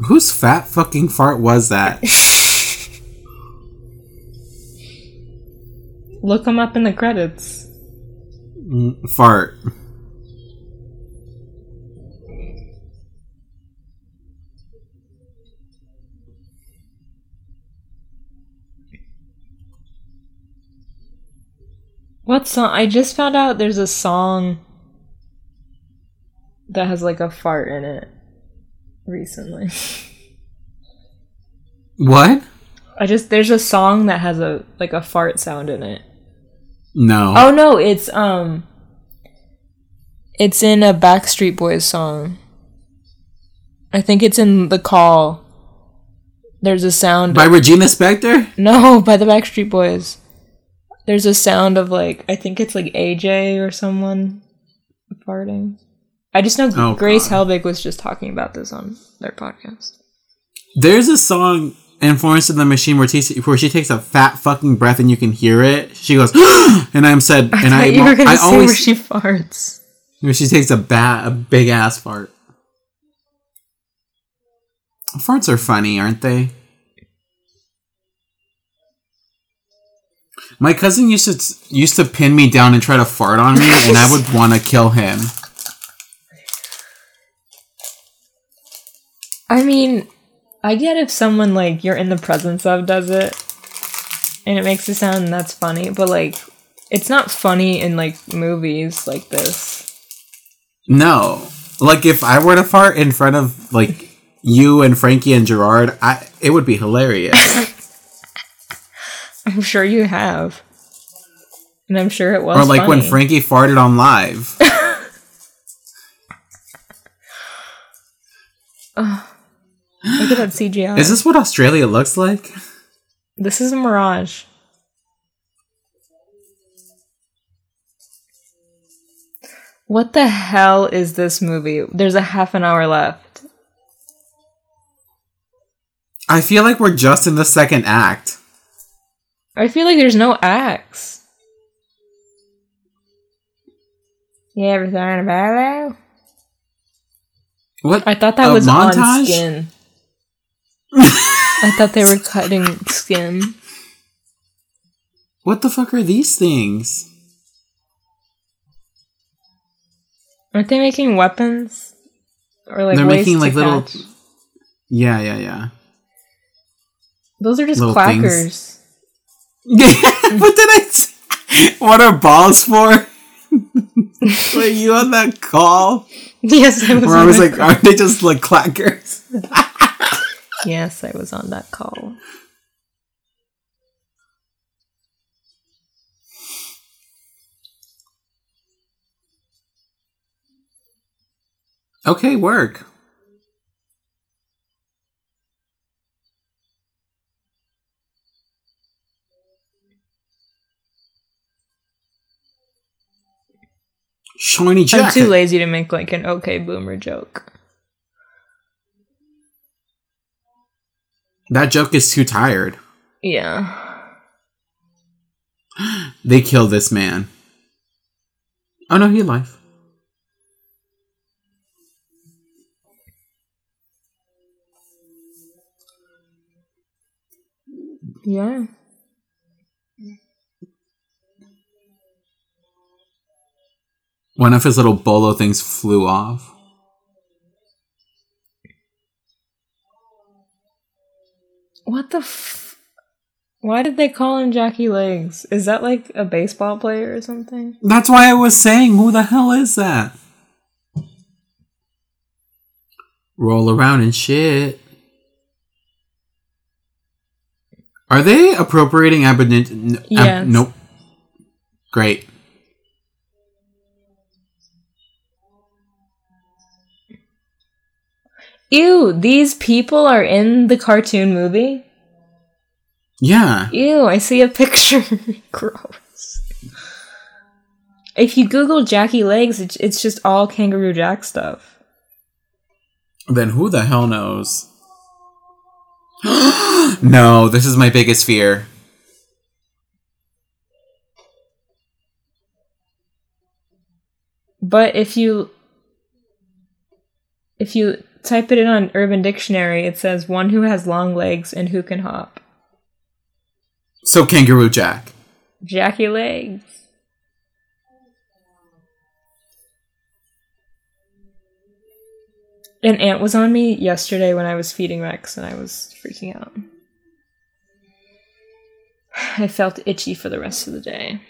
Whose fat fucking fart was that? Look them up in the credits. Mm, Fart. What song? I just found out there's a song that has like a fart in it recently. What? I just there's a song that has a like a fart sound in it. No. Oh no, it's um it's in a Backstreet Boys song. I think it's in The Call. There's a sound By Regina Spektor? No, by the Backstreet Boys. There's a sound of like I think it's like AJ or someone farting. I just know Oh, Grace God. Helbig was just talking about this on their podcast. There's a song in Florence and the Machine where, t- where she takes a fat fucking breath and you can hear it. She goes, and I'm said, I and I, you were gonna I always where she farts. where she takes a bat, a big ass fart. Farts are funny, aren't they? My cousin used to used to pin me down and try to fart on me, and I would want to kill him. I mean, I get if someone like you're in the presence of does it and it makes a sound and that's funny, but like it's not funny in like movies like this. No. Like if I were to fart in front of like you and Frankie and Gerard, I it would be hilarious. I'm sure you have. And I'm sure it was. or like when funny. Frankie farted on live. Look at that CGI. Is this what Australia looks like? This is a mirage. What the hell is this movie? There's a half an hour left. I feel like we're just in the second act. I feel like there's no acts. You ever thought about it? What? I thought that A was on montage? skin. I thought they were cutting skin. What the fuck are these things? Aren't they making weapons? Or like They're ways making to like little. catch? Yeah, yeah, yeah. Those are just little clackers. what did I? Say? What are balls for? Were you on that call? Yes, I was. Where I was like, call. are they just like clackers? yes, I was on that call. Okay, work. Shiny I'm too lazy to make like an okay boomer joke. That joke is too tired. Yeah. They kill this man. Oh no, he alive. Yeah. One of his little bolo things flew off. What the f- Why did they call him Jackie Legs? Is that like a baseball player or something? That's why I was saying, who the hell is that? Roll around and shit. Are they appropriating aboriginal? Ab- Yes. nope. Great. Ew, these people are in the cartoon movie? Yeah. Ew, I see a picture. Gross. If you Google Jackie Legs, it's, it's just all Kangaroo Jack stuff. Then who the hell knows? no, this is my biggest fear. But if you if you type it in on Urban Dictionary, it says one who has long legs and who can hop. So Kangaroo Jack. Jackie Legs. An ant was on me yesterday when I was feeding Rex and I was freaking out. I felt itchy for the rest of the day.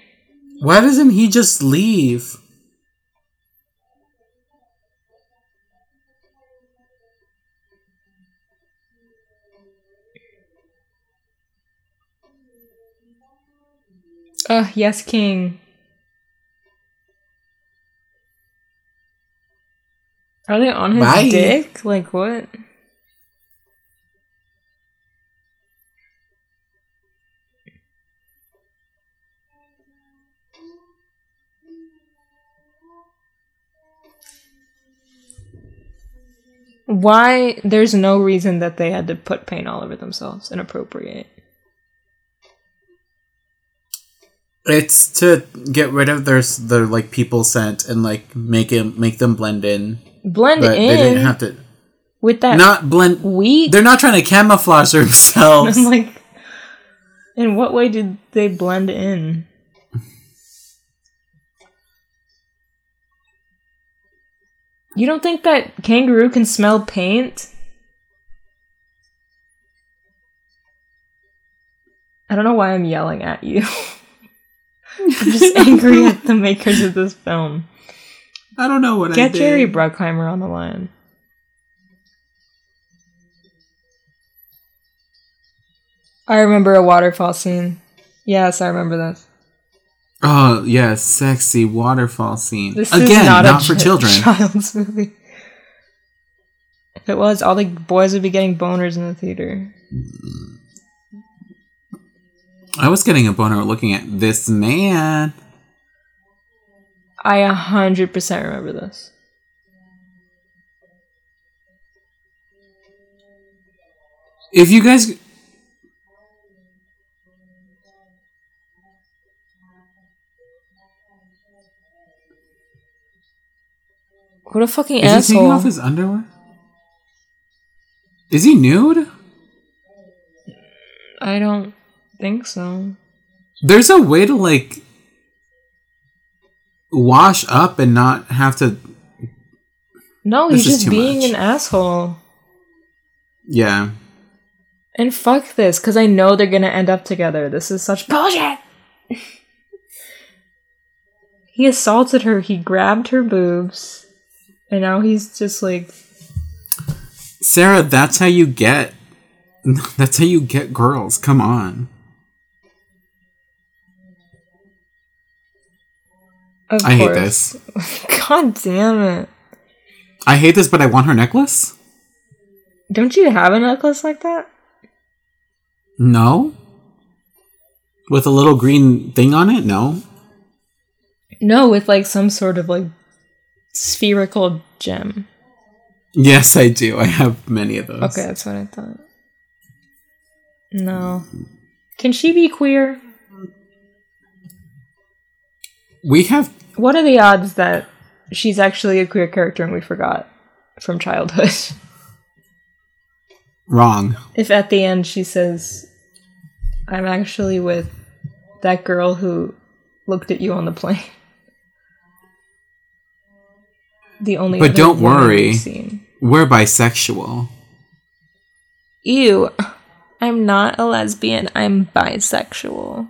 Why doesn't he just leave? Ugh, yes, King. Are they on his Bye. dick? Like what? Why? There's no reason that they had to put paint all over themselves and It's to get rid of their their like people scent and like make it make them blend in. Blend But in they didn't have to with that not blend. wheat. They're not trying to camouflage themselves. I'm like, in what way did they blend in? You don't think that kangaroo can smell paint? I don't know why I'm yelling at you. I'm just angry at the makers of this film. I don't know what I Get did. Jerry Bruckheimer on the line. I remember a waterfall scene. Yes, I remember this. Oh yes, sexy waterfall scene. This Again, is not, not, a for ch- children. child's movie. If it was, all the boys would be getting boners in the theater. I was getting a boner looking at this man. I a hundred percent remember this. If you guys, What a fucking is he taking off his underwear? Is he nude? I don't think so. There's a way to like wash up and not have to. No, This he's just being much. an asshole. Yeah. And fuck this, because I know they're gonna end up together. This is such bullshit. he assaulted her. He grabbed her boobs, and now he's just like, Sarah, that's how you get. That's how you get girls. Come on. Of I hate this. God damn it! I hate this, but I want her necklace. Don't you have a necklace like that? No. With a little green thing on it? No. No, with like some sort of like spherical gem. Yes, I do. I have many of those. Okay, that's what I thought. No. Can she be queer? We have. What are the odds that she's actually a queer character and we forgot from childhood? Wrong. if at the end she says, I'm actually with that girl who looked at you on the plane. The only But don't worry. We're bisexual. Ew. I'm not a lesbian. I'm bisexual.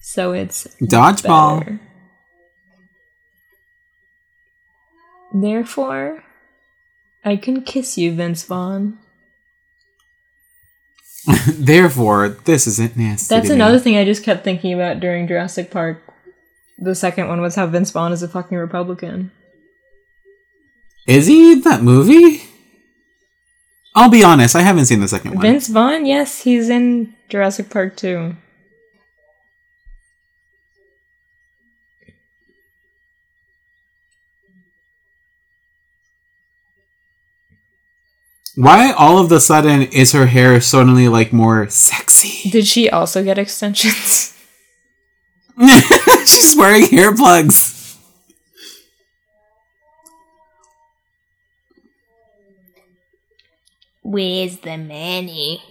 So it's Dodgeball. better. Therefore, I can kiss you, Vince Vaughn. Therefore, this isn't nasty. That's another thing I just kept thinking about during Jurassic Park. The second one was how Vince Vaughn is a fucking Republican. Is he in that movie? I'll be honest. I haven't seen the second one. Vince Vaughn, yes, he's in Jurassic Park too. Why all of the sudden is her hair suddenly like more sexy? Did she also get extensions? She's wearing hair plugs. Where's the money?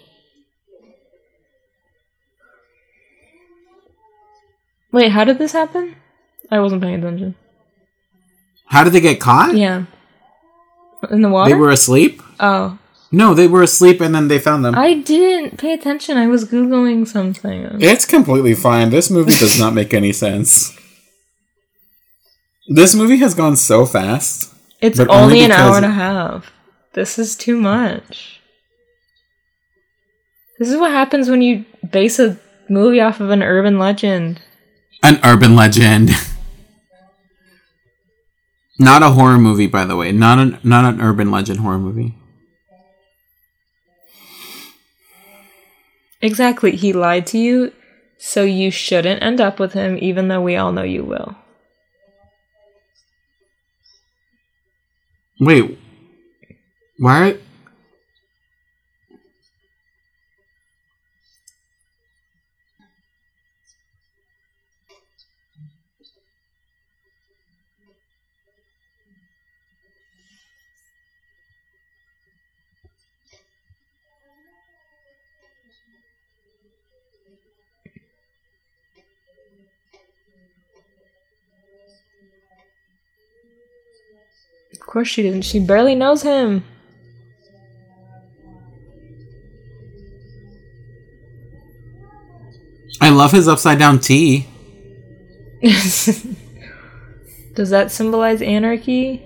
Wait, how did this happen? I wasn't paying attention. How did they get caught? Yeah. In the water? They were asleep? oh. No, they were asleep and then they found them. I didn't pay attention. I was Googling something. It's completely fine. This movie does not make any sense. This movie has gone so fast. It's but only, only an hour and a half. This is too much. This is what happens when you base a movie off of an urban legend. An urban legend. not a horror movie, by the way. Not an not an urban legend horror movie. Exactly. He lied to you, so you shouldn't end up with him, even though we all know you will. Wait. Why? Of course she didn't. She barely knows him. I love his upside down T. Does that symbolize anarchy?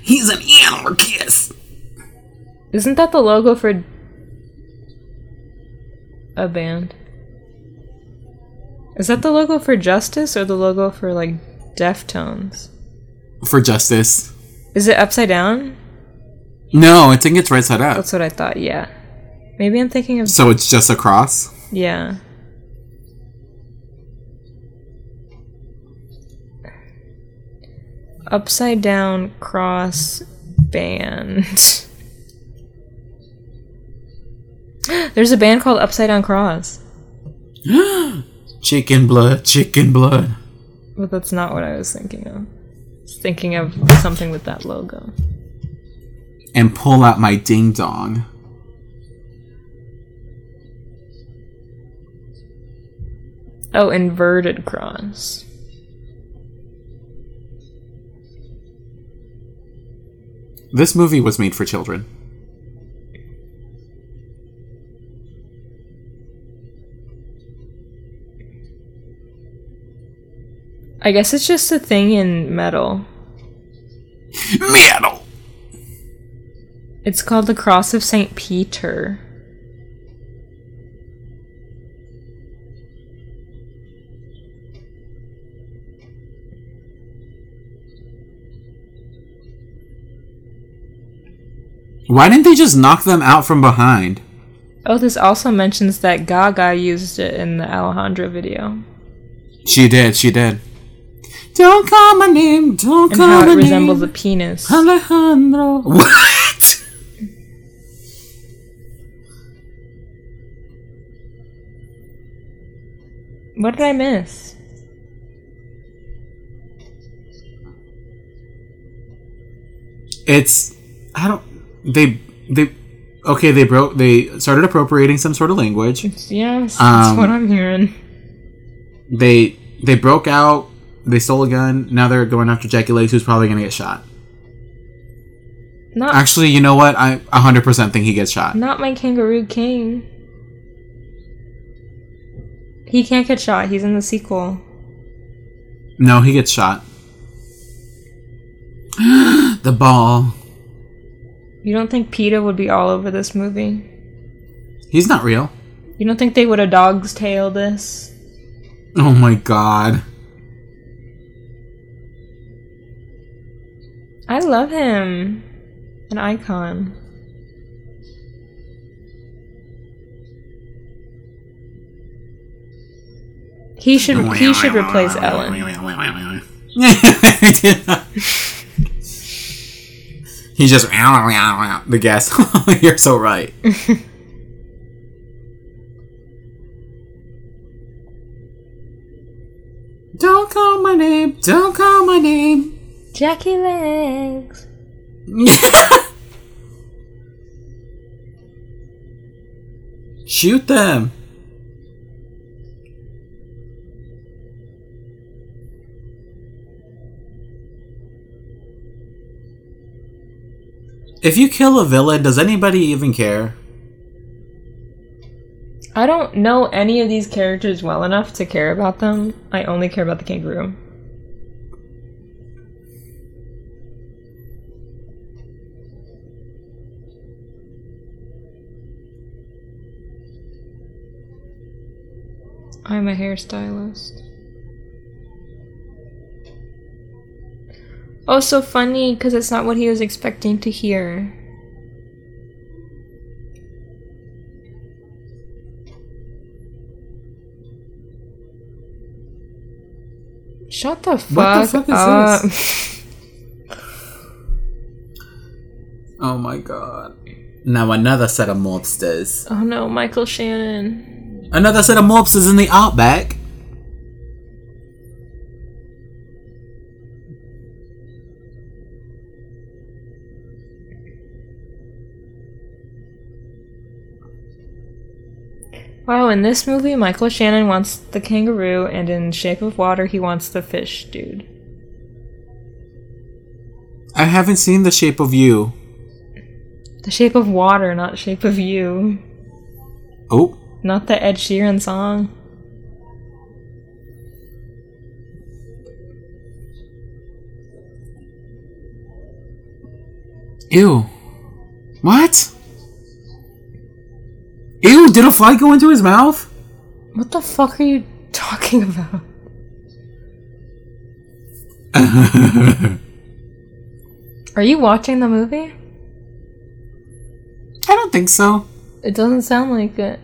He's an anarchist. Isn't that the logo for a band? Is that the logo for Justice or the logo for like Deftones? For justice. Is it upside down? No, I think it's right side up. That's what I thought, yeah. Maybe I'm thinking of. So it's just a cross. Yeah. Upside down cross band. There's a band called Upside Down Cross. Chicken blood, chicken blood. But that's not what I was thinking of. Thinking of something with that logo. And pull out my ding dong. Oh, inverted cross. This movie was made for children. I guess it's just a thing in metal. Metal. It's called the Cross of St. Peter. Why didn't they just knock them out from behind? Oh, this also mentions that Gaga used it in the Alejandro video. She did, she did. Don't call my name, don't And call how my it resembles a penis. Alejandro. What? What did I miss? It's I don't they they okay, they broke they started appropriating some sort of language. Yes, that's Um, what I'm hearing. They they broke out, they stole a gun, now they're going after Jackie Legs who's probably gonna get shot. Not Actually, you know what? I 100% think he gets shot. not my kangaroo king. He can't get shot. He's in the sequel. No, he gets shot. the ball. You don't think PETA would be all over this movie? He's not real. You don't think they would have dog's tail this? Oh my god. I love him. An icon. He should he should replace Ellen. He just the gas. You're so right. don't call my name. Don't call my name. Jackie Legs. Shoot them. If you kill a villain, does anybody even care? I don't know any of these characters well enough to care about them. I only care about the kangaroo. I'm a hairstylist. Oh, so funny because it's not what he was expecting to hear. Shut the fuck, What the fuck is up. Oh my god. Now another set of mobsters. oh no, Michael Shannon. Another set of mobsters in the outback. Wow, in this movie, Michael Shannon wants the kangaroo, and in Shape of Water, he wants the fish dude. I haven't seen The Shape of You. The Shape of Water, not Shape of You. Oh, not the Ed Sheeran song. Ew. What? Ew, did a fly go into his mouth? What the fuck are you talking about? are you watching the movie? I don't think so. It doesn't sound like it.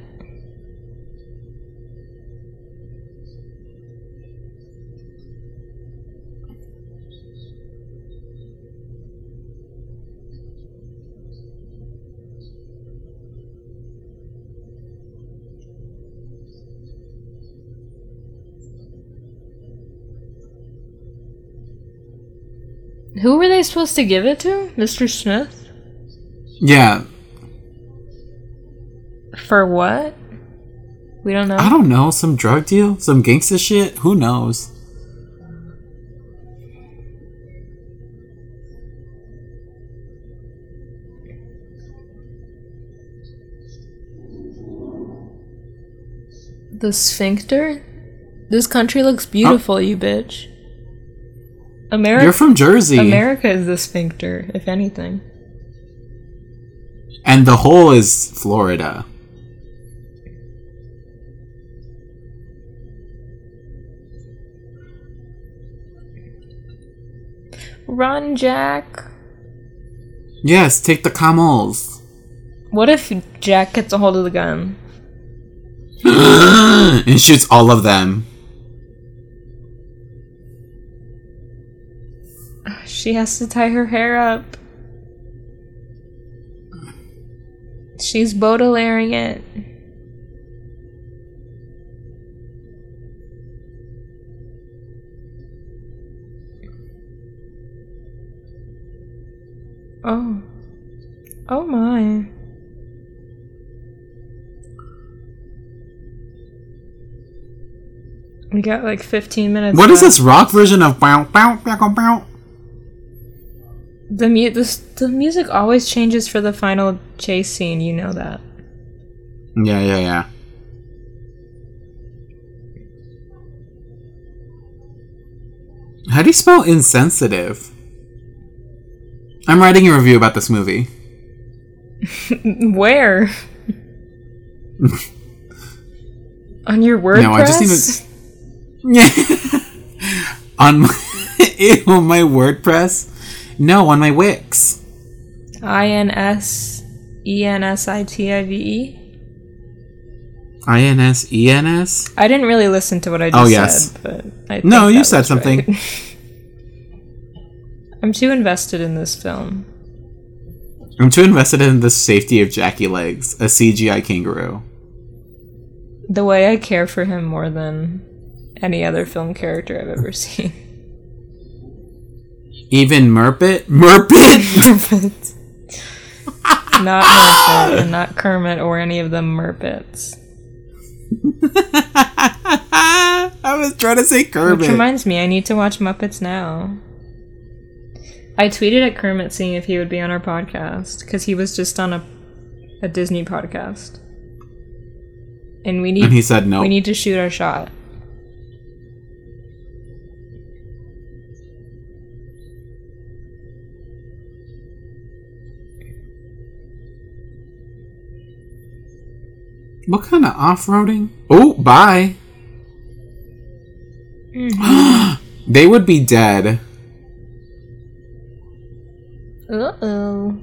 Who were they supposed to give it to? Mr. Smith? Yeah, For what? We don't know. I don't know. Some drug deal? Some gangsta shit? Who knows? The sphincter? This country looks beautiful, oh. you bitch. America You're from Jersey. America is the sphincter, if anything. and the hole is Florida. Run, Jack. Yes, take the camels. What if Jack gets a hold of the gun? and shoots all of them. She has to tie her hair up. She's Baudelaireing it. Oh. Oh my. We got like 15 minutes. What is left. this rock version of bow bow bow bow? The mu- this, the music always changes for the final chase scene, you know that. Yeah, yeah, yeah. How do you spell insensitive? I'm writing a review about this movie. Where? On your WordPress? No, I just need Yeah. on my, ew, my WordPress? No, on my Wix. I N S E N S I T I V E. I N S E N S? I didn't really listen to what I oh, just Oh, yes. said, but I No, you said something. right. I'm too invested in this film. I'm too invested in the safety of Jackie Legs, a CGI kangaroo. The way I care for him more than any other film character I've ever seen. Even Merpit? Merpit! not Merpit, and not Kermit or any of the Merpits. I was trying to say Kermit. Which reminds me, I need to watch Muppets now. I tweeted at Kermit seeing if he would be on our podcast because he was just on a a Disney podcast, and we need and he said no. we need to shoot our shot. What kind of off-roading? Oh, bye. they would be dead. Uh oh.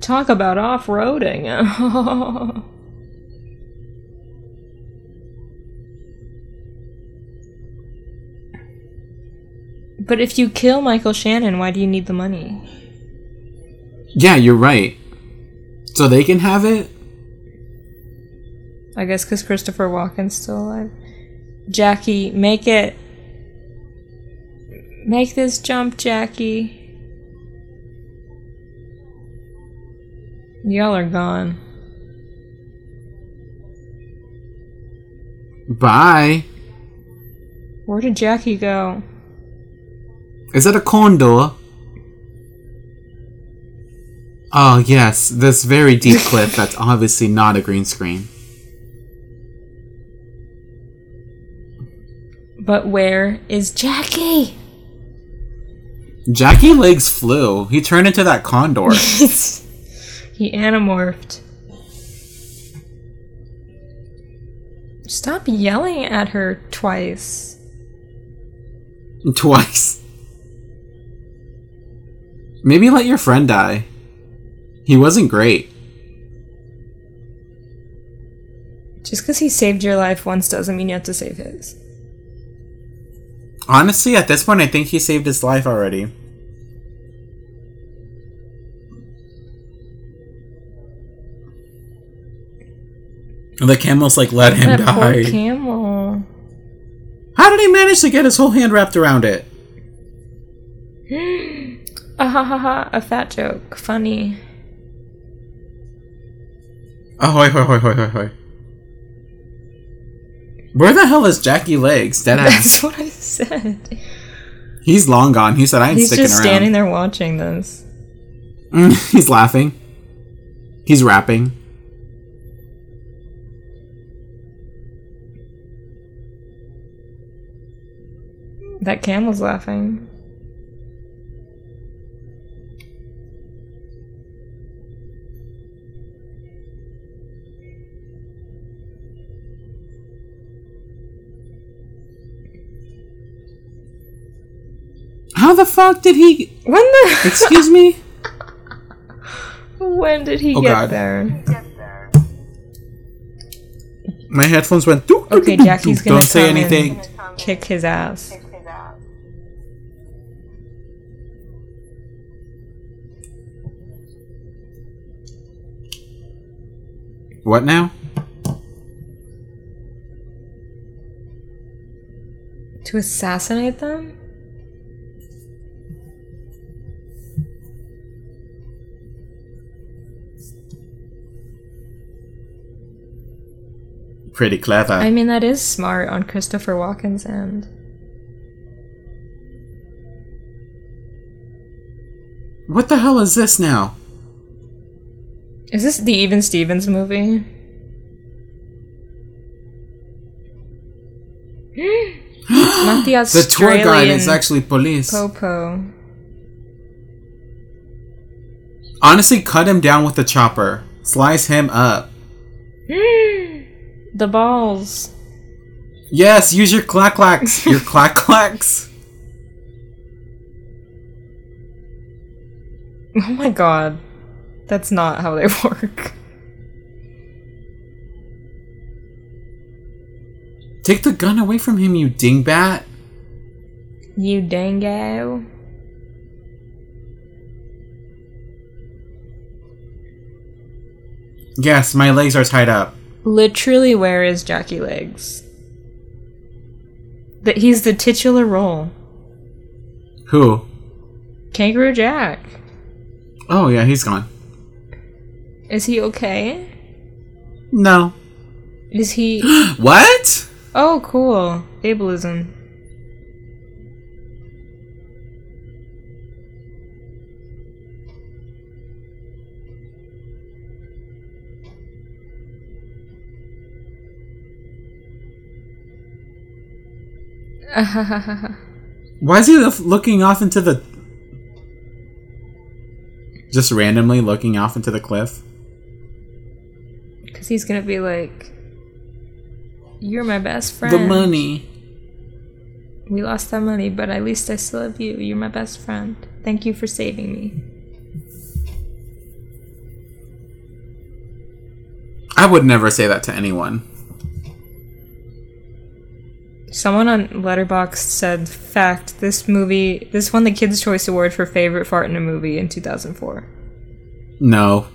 Talk about off roading. but if you kill Michael Shannon, why do you need the money? Yeah, you're right. So they can have it? I guess because Christopher Walken's still alive. Jackie, make it. Make this jump, Jackie. Y'all are gone. Bye. Where did Jackie go? Is that a condor? Oh, yes, this very deep cliff that's obviously not a green screen. But where is Jackie? Jackie Legs flew. He turned into that condor. he animorphed. Stop yelling at her twice. Twice. Maybe let your friend die. He wasn't great. Just because he saved your life once doesn't mean you have to save his. Honestly, at this point, I think he saved his life already. The camel's like, let him That poor die. camel. How did he manage to get his whole hand wrapped around it? Ah ha ha ha, a fat joke. Funny. Ahoy, hoy, hoy, hoy, hoy, hoy. Where the hell is Jackie Legs? Dead ass. That's what I said. He's long gone. He said, I ain't He's sticking just standing there watching this. Mm, He's laughing. He's rapping. That camel's laughing. How the fuck did he. When the Excuse me? when did he Oh, get God. there? My headphones went. doo, doo, Okay, doo, doo, Jackie's doo. gonna Don't say come anything. and kick his ass. What now? To assassinate them? Pretty clever. I mean, that is smart on Christopher Walken's end. what the hell is this now? Is this the Even Stevens movie? Not the The tour guide is actually police. Popo. Honestly, cut him down with the chopper. Slice him up. the balls. Yes, use your clack clacks. Your clack clacks. Oh my god. That's not how they work. Take the gun away from him, you dingbat. You dango. Yes, my legs are tied up. Literally, where is Jackie Legs? That he's the titular role. Who? Kangaroo Jack. Oh, yeah, he's gone. Is he okay? No. Is he. What? Oh, cool. Ableism. Why is he looking off into the. Just randomly looking off into the cliff? Because he's gonna be like, You're my best friend. The money. We lost that money, but at least I still have you. You're my best friend. Thank you for saving me. I would never say that to anyone. Someone on Letterboxd said, "Fact: This movie, this won the Kids' Choice Award for favorite fart in a movie in 2004." No.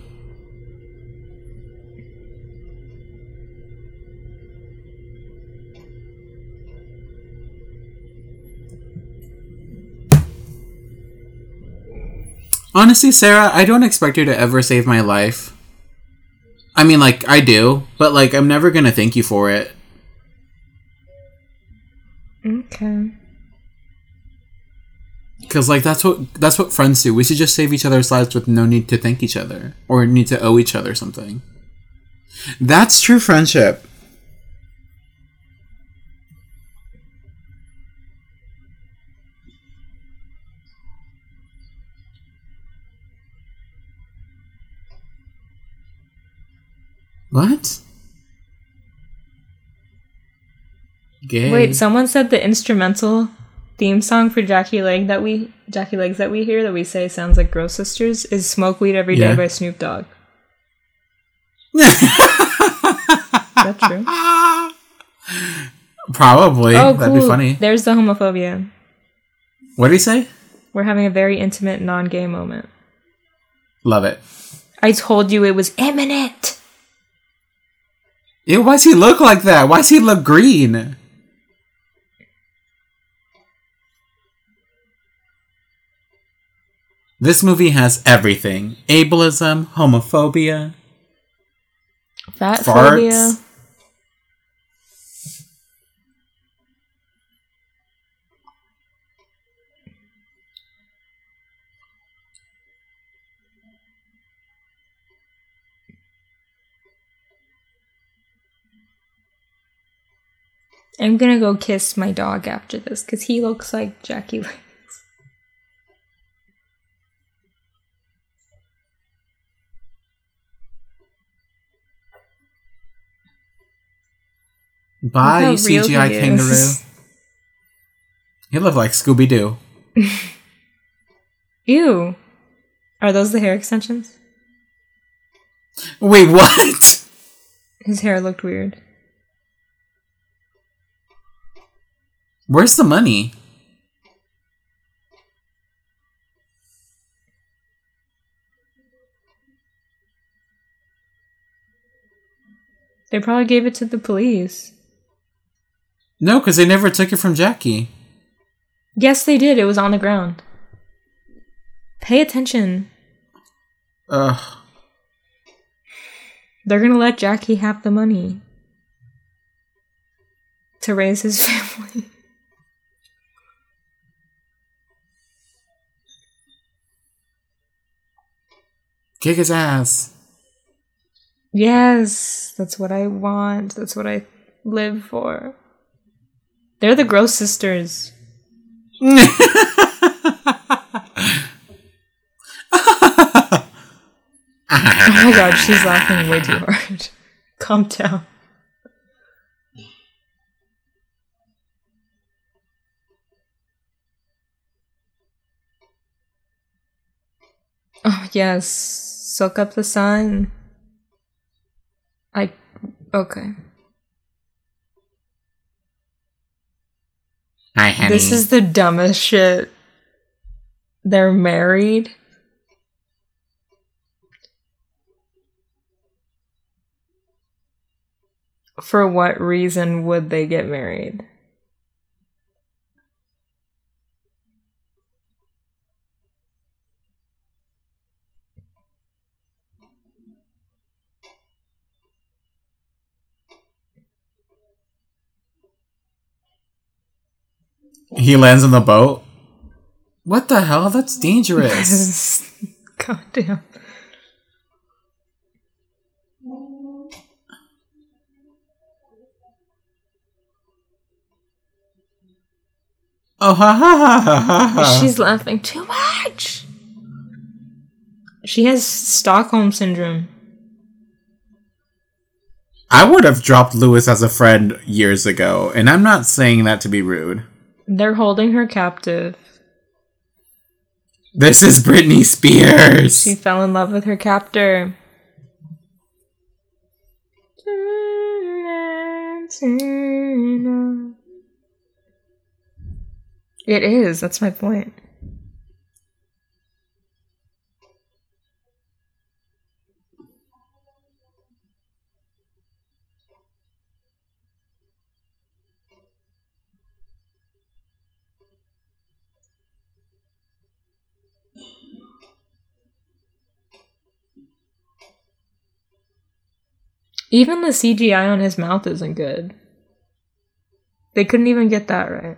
Honestly, Sarah, I don't expect you to ever save my life. I mean, like, I do, but, like, I'm never gonna thank you for it. Okay. Because like that's what that's what friends do. We should just save each other's lives with no need to thank each other or need to owe each other something. That's true friendship. What? Gay. Wait, someone said the instrumental theme song for Jackie Leg that we Jackie Legs that we hear that we say sounds like Gross Sisters is "Smoke Weed Every Day" Yeah. by Snoop Dogg. Is that true? Probably. oh, That'd be funny. There's the homophobia. What did he say? We're having a very intimate, non-gay moment. Love it. I told you it was imminent. Ew, why does he look like that? Why does he look green? This movie has everything ableism, homophobia, Fat farts. phobia. I'm gonna go kiss my dog after this because he looks like Jackie Bye, how you real CGI he kangaroo. is. He looked like Scooby Doo. Ew. Are those the hair extensions? Wait, what? His hair looked weird. Where's the money? They probably gave it to the police. No, because they never took it from Jackie. Yes, they did. It was on the ground. Pay attention. Ugh. They're gonna let Jackie have the money to raise his family. Kick his ass. Yes, that's what I want. That's what I live for. They're the Gross Sisters. Oh my god, she's laughing way too hard. Calm down. Oh, yes. Soak up the sun. I. Okay. Hi, honey. This is the dumbest shit. They're married. For what reason would they get married? He lands on the boat. What the hell? That's dangerous. God damn. oh, ha ha ha ha. She's laughing too much. She has Stockholm syndrome. I would have dropped Lewis as a friend years ago, and I'm not saying that to be rude. They're holding her captive. This is Britney Spears. She fell in love with her captor. It is, that's my point. Even the CGI on his mouth isn't good. They couldn't even get that right.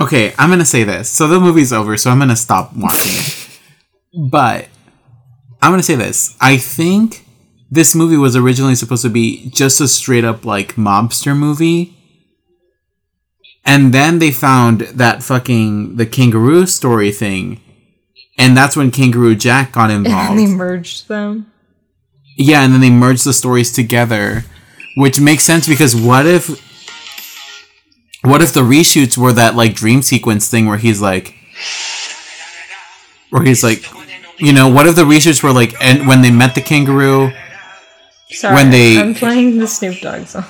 Okay, I'm gonna say this. So the movie's over, so I'm gonna stop watching it. But I'm gonna say this. I think this movie was originally supposed to be just a straight up like mobster movie. And then they found that fucking the kangaroo story thing. And that's when Kangaroo Jack got involved. And they merged them. Yeah, and then they merge the stories together, which makes sense because what if what if the reshoots were that like dream sequence thing where he's like where he's like you know, what if the reshoots were like and when they met the kangaroo Sorry, When they- I'm playing the Snoop Dogg song.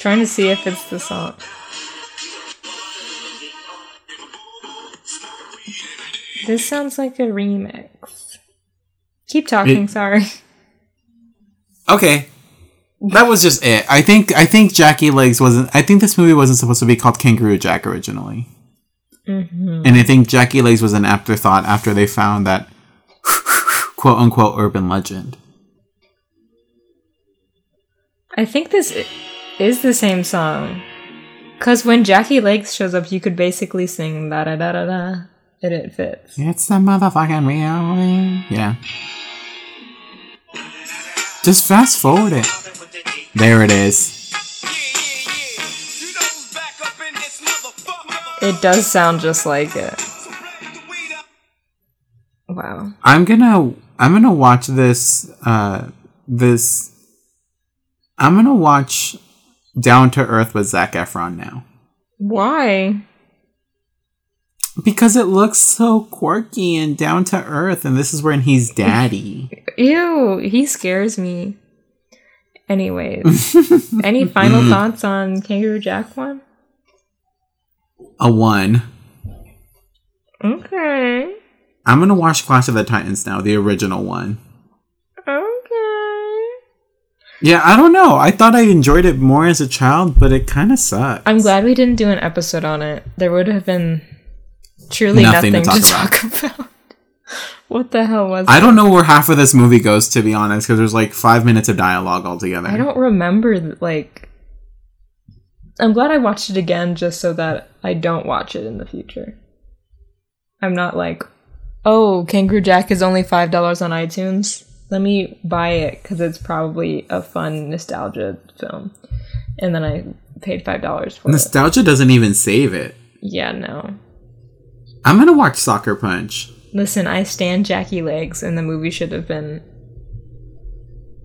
Trying to see if it's the song. This sounds like a remix. Keep talking, It- sorry. Okay. That was just it. I think I think Jackie Legs wasn't I think this movie wasn't supposed to be called Kangaroo Jack originally. hmm And I think Jackie Legs was an afterthought after they found that quote unquote urban legend. I think this is the same song. Cause when Jackie Legs shows up, you could basically sing da da da da da, and it fits. It's the motherfucking reality. Yeah. Just fast forward it. There it is. It does sound just like it. Wow. I'm gonna I'm gonna watch this uh this I'm gonna watch Down to Earth with Zac Efron now. Why? Because it looks so quirky and down to earth, and this is when he's daddy. Ew, he scares me. Anyways, any final mm. thoughts on Kangaroo Jack one? A one. Okay. I'm gonna watch Clash of the Titans now, the original one. Okay. Yeah, I don't know. I thought I enjoyed it more as a child, but it kind of sucks. I'm glad we didn't do an episode on it. There would have been truly Nothing nothing, to to talk talk, about. what the hell was I it? don't know where half of this movie goes, to be honest, because there's like five minutes of dialogue altogether. I don't remember like I'm glad I watched it again just so that I don't watch it in the future. I'm not like, "Oh, Kangaroo Jack is only $5 on iTunes. Let me buy it cuz it's probably a fun nostalgia film." And then I paid $5 for it. Nostalgia doesn't even save it. Yeah, no. I'm gonna watch Sucker Punch. Listen, I stand Jackie Legs and the movie should have been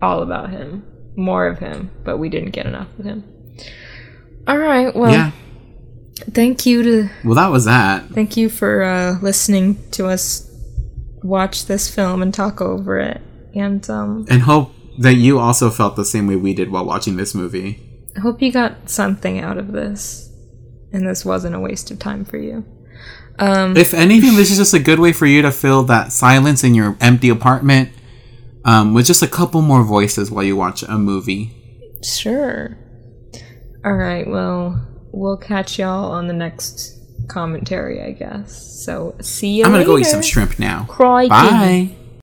all about him. More of him, but we didn't get enough of him. All right, well, yeah. thank you to Well, that was that. Thank you for uh, listening to us watch this film and talk over it. And um, And hope that you also felt the same way we did while watching this movie. I hope you got something out of this. And this wasn't a waste of time for you. Um, If anything, this is just a good way for you to fill that silence in your empty apartment um, with just a couple more voices while you watch a movie. sure. All right, well, we'll catch y'all on the next commentary, I guess. So, see you I'm gonna go eat some shrimp now. Crikey. Bye.